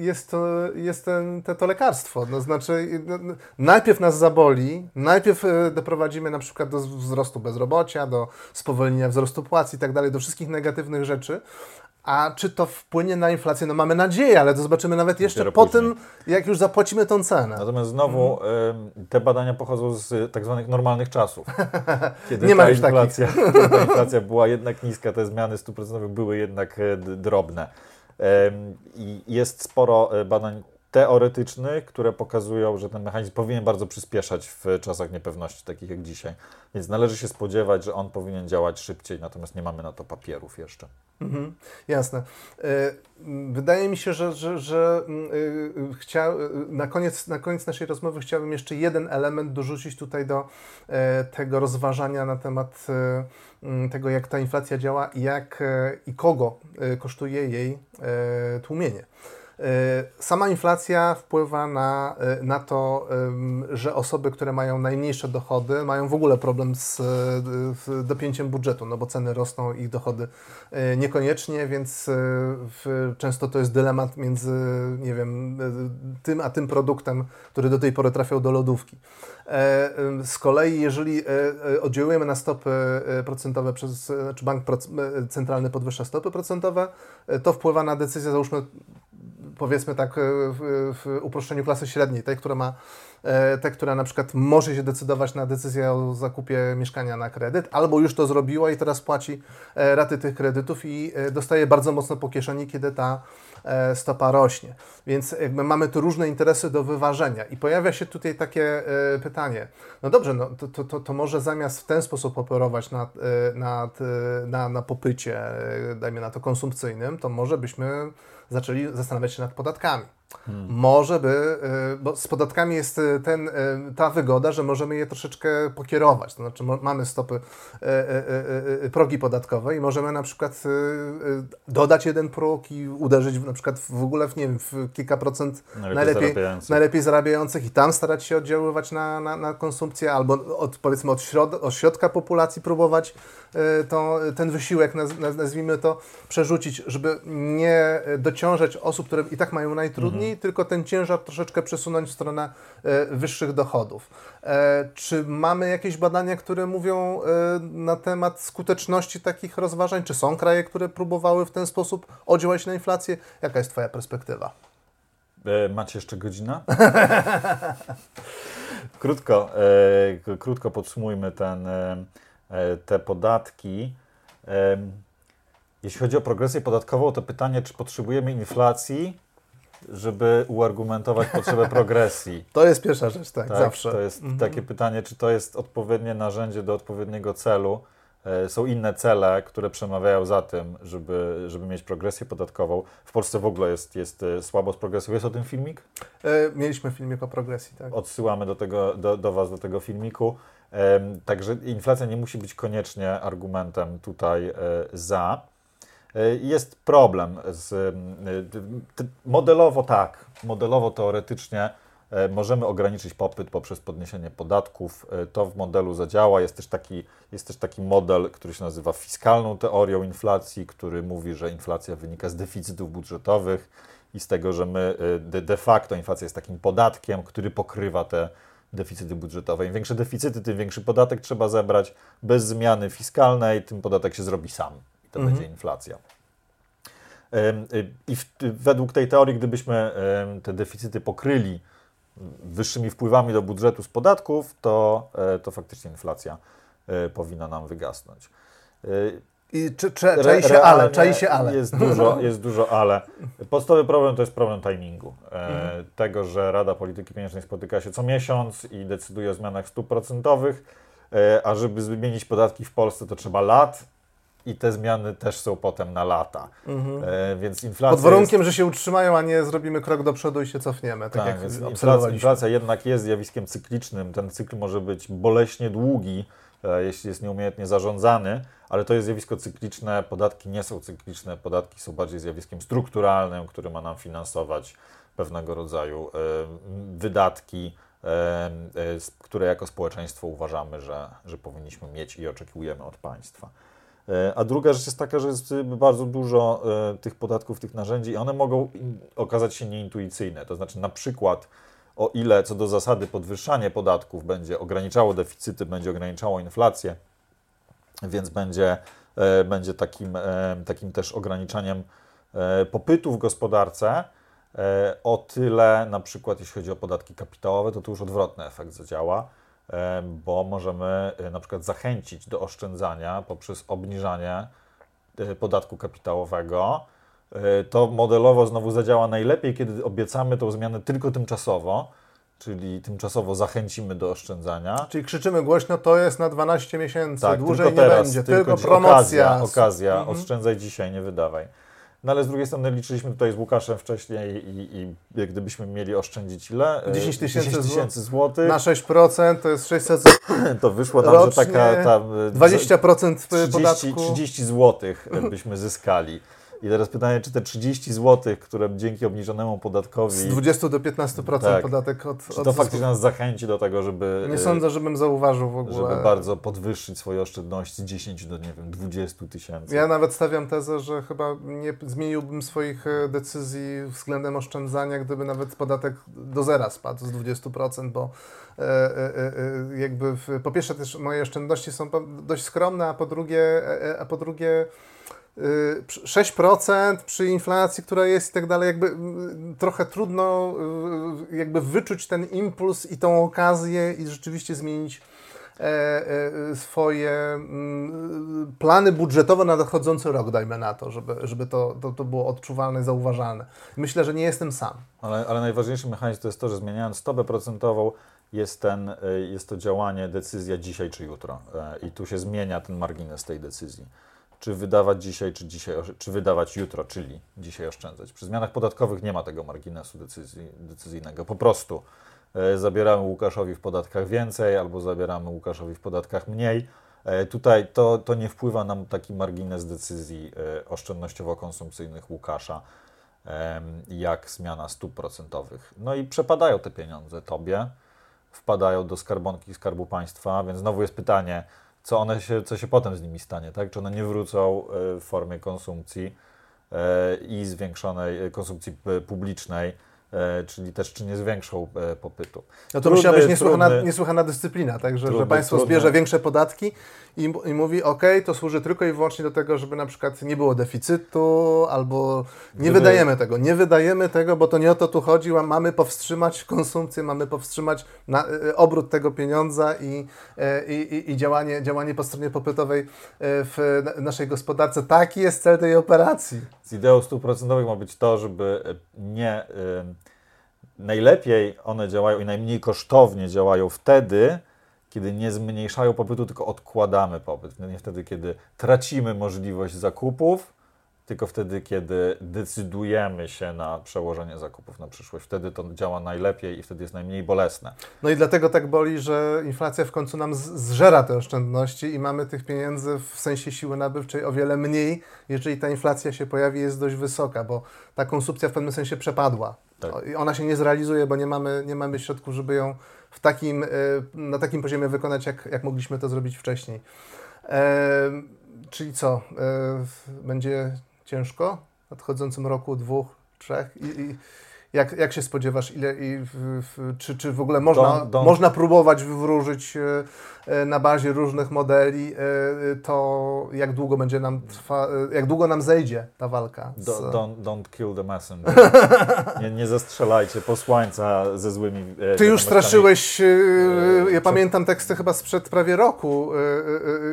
jest to, jest ten, to, to lekarstwo. No znaczy, no, no, najpierw nas zaboli, najpierw doprowadzimy na przykład do wzrostu bezrobocia, do spowolnienia wzrostu płac i tak dalej, do wszystkich negatywnych rzeczy, a czy to wpłynie na inflację? No mamy nadzieję, ale to zobaczymy nawet jeszcze Dopiero po później. tym, jak już zapłacimy tą cenę. Natomiast znowu te badania pochodzą z tak zwanych normalnych czasów. Kiedy Nie ma już inflacja, ta inflacja była jednak niska, te zmiany stóp procentowych były jednak e, drobne. I jest sporo e, badań teoretycznych, które pokazują, że ten mechanizm powinien bardzo przyspieszać w czasach niepewności, takich jak dzisiaj. Więc należy się spodziewać, że on powinien działać szybciej, natomiast nie mamy na to papierów jeszcze. Mhm, jasne. E, wydaje mi się, że, że, że yy, chcia, na, koniec, na koniec naszej rozmowy chciałbym jeszcze jeden element dorzucić tutaj do e, tego rozważania na temat e, tego, jak ta inflacja działa i jak i kogo kosztuje jej tłumienie. E, sama inflacja wpływa na, e, na to, że osoby, które mają najmniejsze dochody, mają w ogóle problem z dopięciem budżetu, no bo ceny rosną, ich dochody e, niekoniecznie, więc często to jest dylemat między, nie wiem, tym a tym produktem, który do tej pory trafiał do lodówki. Z kolei, jeżeli oddziałujemy na stopy procentowe przez, czy znaczy bank centralny podwyższa stopy procentowe, to wpływa na decyzję, załóżmy, powiedzmy tak e, w, w uproszczeniu klasy średniej, tej, która ma e, te, która na przykład może się decydować na decyzję o zakupie mieszkania na kredyt, albo już to zrobiła i teraz płaci e, raty tych kredytów i dostaje bardzo mocno po kieszeni, kiedy ta stopa rośnie. Więc jakby mamy tu różne interesy do wyważenia i pojawia się tutaj takie pytanie, no dobrze, no to, to, to może zamiast w ten sposób operować nad, nad, na, na popycie, dajmy na to konsumpcyjnym, to może byśmy zaczęli zastanawiać się nad podatkami. Hmm. Może by, y, bo z podatkami jest y, ten, y, ta wygoda, że możemy je troszeczkę pokierować. To znaczy mamy stopy, progi podatkowe i możemy na przykład dodać jeden próg i uderzyć na przykład w ogóle w, nie wiem, w kilka procent najlepiej, najlepiej, zarabiających. najlepiej zarabiających i tam starać się oddziaływać na, na, na konsumpcję albo od, powiedzmy od, środ od środka populacji próbować to, ten wysiłek, nazwijmy to, przerzucić, żeby nie dociążać osób, które i tak mają najtrudniej odpowiedni, tylko ten ciężar troszeczkę przesunąć w stronę e, wyższych dochodów. E, czy mamy jakieś badania, które mówią e, na temat skuteczności takich rozważań? Czy są kraje, które próbowały w ten sposób oddziałać na inflację? Jaka jest Twoja perspektywa? E, macie jeszcze godzinę? krótko, e, krótko podsumujmy ten, e, te podatki. Jeśli chodzi o progresję podatkową, to pytanie, czy potrzebujemy inflacji, żeby uargumentować potrzebę progresji. To jest pierwsza rzecz, tak, tak zawsze. To jest mhm. takie pytanie, czy to jest odpowiednie narzędzie do odpowiedniego celu. E, są inne cele, które przemawiają za tym, żeby, żeby mieć progresję podatkową. W Polsce w ogóle jest, jest e, słabo z progresją. Jest o tym filmik? E, mieliśmy filmik o progresji, tak. Odsyłamy do, tego, do, do Was do tego filmiku. Także inflacja nie musi być koniecznie argumentem tutaj za. Jest problem z modelowo tak, modelowo teoretycznie E, możemy ograniczyć popyt poprzez podniesienie podatków. E, to w modelu zadziała. Jest też taki, jest też taki model, który się nazywa fiskalną teorią inflacji, który mówi, że inflacja wynika z deficytów budżetowych i z tego, że my e, de facto inflacja jest takim podatkiem, który pokrywa te deficyty budżetowe. Im większe deficyty, tym większy podatek trzeba zebrać. Bez zmiany fiskalnej tym podatek się zrobi sam i to mhm. będzie inflacja. I w, według tej teorii, gdybyśmy te deficyty pokryli wyższymi wpływami do budżetu z podatków, to, e, to faktycznie inflacja e, powinna nam wygasnąć. E, I czy, czy, czai się ale, czai się ale. Jest dużo, jest dużo ale. Podstawowy problem to jest problem timingu. Mhm. Tego, że Rada Polityki Pieniężnej spotyka się co miesiąc i decyduje o zmianach stóp procentowych, a żeby zmienić podatki w Polsce to trzeba lat, i te zmiany też są potem na lata. Mhm. E, więc inflacja. Pod warunkiem, jest... że się utrzymają, a nie zrobimy krok do przodu i się cofniemy. Tak, tak jak więc inflacja, inflacja jednak jest zjawiskiem cyklicznym. Ten cykl może być boleśnie długi, e, jeśli jest nieumiejętnie zarządzany, ale to jest zjawisko cykliczne. Podatki nie są cykliczne, podatki są bardziej zjawiskiem strukturalnym, który ma nam finansować pewnego rodzaju e, wydatki. E, e, które jako społeczeństwo uważamy, że, że powinniśmy mieć i oczekujemy od państwa. E, a druga rzecz jest taka, że jest bardzo dużo e, tych podatków, tych narzędzi i one mogą okazać się nieintuicyjne. To znaczy na przykład o ile co do zasady podwyższanie podatków będzie ograniczało deficyty, będzie ograniczało inflację, więc będzie, e, będzie takim, takim też ograniczaniem popytu w gospodarce, o tyle na przykład jeśli chodzi o podatki kapitałowe, to tu już odwrotny efekt zadziała bo możemy e, na przykład zachęcić do oszczędzania poprzez obniżanie e, podatku kapitałowego. E, to modelowo znowu zadziała najlepiej, kiedy obiecamy tą zmianę tylko tymczasowo, czyli tymczasowo zachęcimy do oszczędzania. Czyli krzyczymy głośno, to jest na 12 miesięcy, tak, dłużej tylko teraz, nie będzie, tylko, tylko promocja. Okazja, okazja mhm. oszczędzaj dzisiaj, nie wydawaj. No ale z drugiej strony liczyliśmy tutaj z Łukaszem wcześniej i, i gdybyśmy mieli oszczędzić ile? 10 tysięcy złotych. Na 6% to jest 600 zł. To wyszło nam, rocznie, że taka tam 20% 30, podatku. 30 złotych byśmy zyskali. I teraz pytanie, czy te 30 zł, które dzięki obniżonemu podatkowi. Z 20 do 15% tak, podatek od. Czy to od faktycznie nas zachęci do tego, żeby. Nie sądzę, żebym zauważył w ogóle. Żeby bardzo podwyższyć swoje oszczędności z 10 do, nie wiem, 20 tysięcy. Ja nawet stawiam tezę, że chyba nie zmieniłbym swoich e, decyzji względem oszczędzania, gdyby nawet podatek do zera spadł z 20%, bo e, e, e, jakby w, po pierwsze też moje oszczędności są dość skromne, a po drugie, e, e, a po drugie 6% przy inflacji, która jest i tak dalej, jakby mm, trochę trudno y, jakby wyczuć ten impuls i tą okazję i rzeczywiście zmienić e, e, swoje mm, plany budżetowe na nadchodzący rok, dajmy na to, żeby, żeby to, to, to było odczuwalne, zauważalne. Myślę, że nie jestem sam. Ale, ale najważniejszy mechanizm to jest to, że zmieniając stopę procentową, jest, ten, e, jest to działanie, decyzja dzisiaj czy jutro. I tu się zmienia ten margines tej decyzji czy wydawać dzisiaj, czy, dzisiaj, czy wydawać jutro, czyli dzisiaj oszczędzać. Przy zmianach podatkowych nie ma tego marginesu decyzji, decyzyjnego. Po prostu e, zabieramy Łukaszowi w podatkach więcej albo zabieramy Łukaszowi w podatkach mniej. E, tutaj to, to nie wpływa nam taki margines decyzji e, oszczędnościowo-konsumpcyjnych Łukasza, jak zmiana stóp procentowych. No i przepadają te pieniądze tobie, wpadają do skarbonki Skarbu Państwa, więc znowu jest pytanie, co, one się, co się potem z nimi stanie, tak? Czy one nie wrócą e, w formie konsumpcji e, i zwiększonej e, konsumpcji publicznej czyli też czy nie zwiększą e, popytu. No to musiała być niesłychana, trudny, niesłychana dyscyplina, także trudny, że państwo trudny. zbierze większe podatki i, i mówi, ok, to służy tylko i wyłącznie do tego, żeby na przykład nie było deficytu, albo nie Gdyby... wydajemy tego, nie wydajemy tego, bo to nie o to tu chodzi, mamy powstrzymać konsumpcję, mamy powstrzymać na, e, obrót tego pieniądza i, i, działanie, działanie po stronie popytowej w naszej gospodarce. Taki jest cel tej operacji. Z ideą stóp procentowych ma być to, żeby nie najlepiej one działają i najmniej kosztownie działają wtedy, kiedy nie zmniejszają popytu, tylko odkładamy popyt. Nie wtedy, kiedy tracimy możliwość zakupów, tylko wtedy, kiedy decydujemy się na przełożenie zakupów na przyszłość. Wtedy to działa najlepiej i wtedy jest najmniej bolesne. No i dlatego tak boli, że inflacja w końcu nam zżera te oszczędności i mamy tych pieniędzy w sensie siły nabywczej o wiele mniej, jeżeli ta inflacja się pojawi, jest dość wysoka, bo ta konsumpcja w pewnym sensie przepadła. Tak. I ona się nie zrealizuje, bo nie mamy, nie mamy środków, żeby ją w takim, e, na takim poziomie wykonać, jak, jak mogliśmy to zrobić wcześniej. E, czyli co? E, będzie ciężko w nadchodzącym roku, dwóch, trzech? I, i jak, jak się spodziewasz, ile, i w, w, czy, czy w ogóle można, można próbować wywróżyć e, na bazie różnych modeli e, to, jak długo będzie nam trwa, jak długo nam zejdzie ta walka? Z... Don't, don't kill the messenger. nie, nie zastrzelajcie posłańca ze złymi Ty już straszyłeś, ja pamiętam teksty chyba sprzed prawie roku,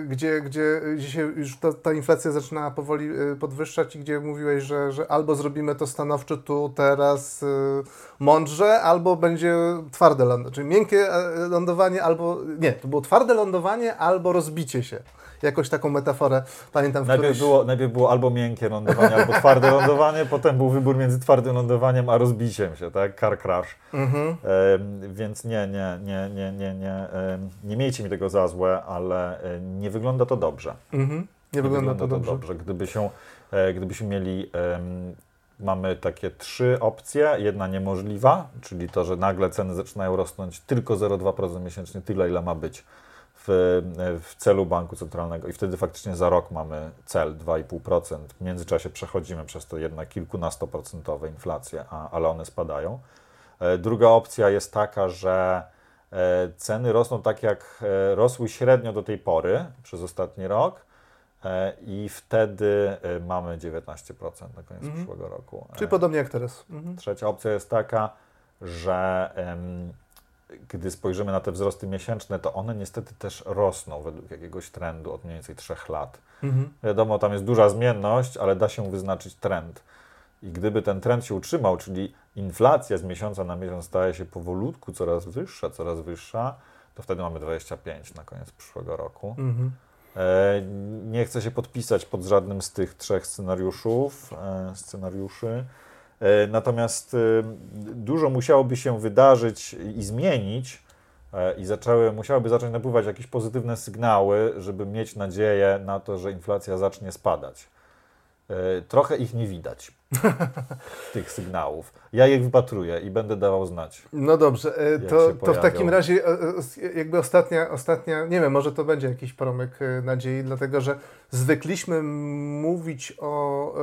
gdzie, gdzie, gdzie się już ta, ta inflacja zaczyna powoli podwyższać i gdzie mówiłeś, że, że albo zrobimy to stanowczo tu, teraz, mądrze, albo będzie twarde lądowanie. Czyli miękkie e, lądowanie, albo. Nie, to było twarde lądowanie, albo rozbicie się. Jakoś taką metaforę pamiętam. Najpierw, którymś... było, najpierw było albo miękkie lądowanie, albo twarde lądowanie, potem był wybór między twardym lądowaniem a rozbiciem się, tak? Car crash. Mhm. E, więc nie, nie, nie, nie, nie, nie, e, nie miejcie mi tego za złe, ale e, nie wygląda to dobrze. Mhm. Nie, nie wygląda, wygląda, to dobrze. dobrze. Gdyby się, e, gdybyśmy mieli mamy takie trzy opcje. Jedna niemożliwa, czyli to, że nagle ceny zaczynają rosnąć tylko 0,2% miesięcznie, tyle ile ma być w, w celu banku centralnego i wtedy faktycznie za rok mamy cel 2,5%. W międzyczasie przechodzimy przez to jednak kilkunastoprocentowe inflacje, a, ale one spadają. E, druga opcja jest taka, że e, ceny rosną tak jak e, rosły średnio do tej pory przez ostatni rok, i wtedy mamy 19% na koniec mhm. przyszłego roku. Czyli podobnie jak teraz. Mhm. Trzecia opcja jest taka, że gdy spojrzymy na te wzrosty miesięczne, to one niestety też rosną według jakiegoś trendu od mniej więcej 3 lat. Mhm. Wiadomo, tam jest duża zmienność, ale da się wyznaczyć trend. I gdyby ten trend się utrzymał, czyli inflacja z miesiąca na miesiąc staje się powolutku coraz wyższa, coraz wyższa, to wtedy mamy 25 na koniec przyszłego roku. Mhm. E, nie chcę się podpisać pod żadnym z tych trzech scenariuszów, e, scenariuszy. E, natomiast dużo musiałoby się wydarzyć i zmienić, i zaczęły, musiałyby zacząć napływać jakieś pozytywne sygnały, żeby mieć nadzieję na to, że inflacja zacznie spadać. Trochę ich nie widać. tych sygnałów. Ja ich wypatruję i będę dawał znać. No dobrze, e, to, to w takim razie e, e, jakby ostatnia, ostatnia, nie wiem, może to będzie jakiś promyk nadziei, dlatego że zwykliśmy mówić o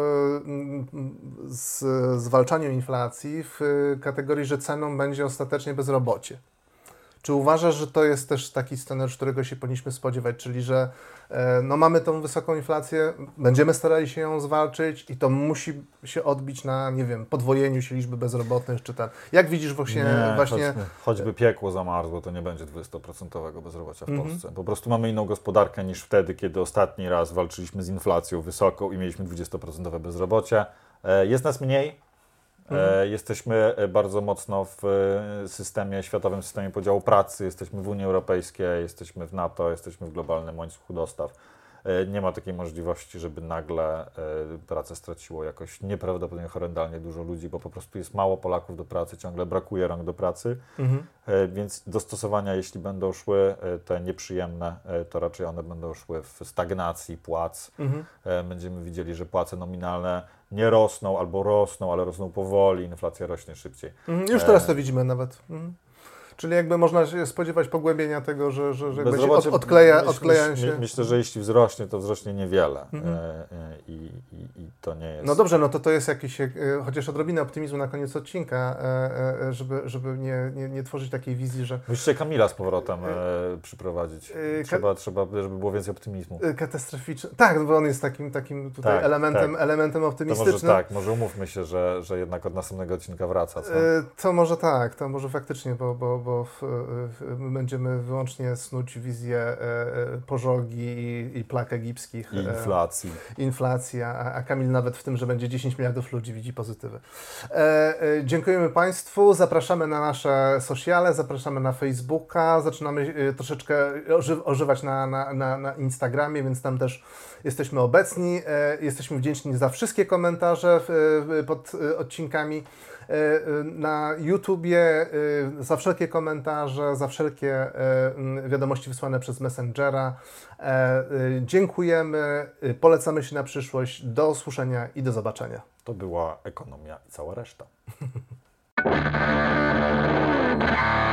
z, zwalczaniu inflacji w kategorii, że ceną będzie ostatecznie bezrobocie. Czy uważasz, że to jest też taki scenariusz, którego się powinniśmy spodziewać, czyli że e, no, mamy tą wysoką inflację, będziemy starali się ją zwalczyć i to musi się odbić na, nie wiem, podwojeniu się liczby bezrobotnych, czy tam. Jak widzisz właśnie... Nie, właśnie... Choćby, choćby piekło zamarzło, to nie będzie 20% bezrobocia w mhm. Polsce. Po prostu mamy inną gospodarkę niż wtedy, kiedy ostatni raz walczyliśmy z inflacją wysoką i mieliśmy 20% bezrobocie. E, jest nas mniej, Mhm. E, jesteśmy e, bardzo mocno w e, systemie, światowym systemie podziału pracy, jesteśmy w Unii Europejskiej, jesteśmy w NATO, jesteśmy w globalnym łańcuchu dostaw. Nie ma takiej możliwości, żeby nagle pracę straciło jakoś nieprawdopodobnie horrendalnie dużo ludzi, bo po prostu jest mało Polaków do pracy, ciągle brakuje rąk do pracy, mhm. więc dostosowania, jeśli będą szły te nieprzyjemne, to raczej one będą szły w stagnacji płac. Mhm. Będziemy widzieli, że płace nominalne nie rosną albo rosną, ale rosną powoli, inflacja rośnie szybciej. Mhm, już teraz to widzimy nawet. Mhm. Czyli jakby można się spodziewać pogłębienia tego, że, że, że jakby się od, odkleja, myśl- odkleja myśl- się. Myślę, że jeśli wzrośnie, to wzrośnie niewiele. Mhm. E, e, i, i, I to nie jest. No dobrze, no to to jest jakiś, e, chociaż odrobinę optymizmu na koniec odcinka, żeby, żeby nie, nie, nie tworzyć takiej wizji, że Musicie Kamila z powrotem przyprowadzić. Trzeba, trzeba, żeby było więcej optymizmu. e, katastroficzny. Tak, bo on jest takim, takim tutaj Tak, elementem, elementem To może optymistycznym. tak, może umówmy się, że, że jednak od następnego odcinka wraca. Co? To może tak, to może faktycznie, bo, bo, bo w, w, my będziemy wyłącznie snuć wizję e, e, pożogi i, i plak egipskich. I e, inflacji. inflacji, a, a Kamil nawet w tym, że będzie 10 miliardów ludzi widzi pozytywy. Dziękujemy Państwu, zapraszamy na nasze sociale, zapraszamy na Facebooka, zaczynamy troszeczkę oży, ożywać na, na, na, na Instagramie, więc tam też jesteśmy obecni. Jesteśmy wdzięczni za wszystkie komentarze pod odcinkami. E, e, na YouTubie e, za wszelkie komentarze, za wszelkie wiadomości wysłane przez Messengera. Dziękujemy, polecamy się na przyszłość. Do usłyszenia i do zobaczenia. To była ekonomia i cała reszta.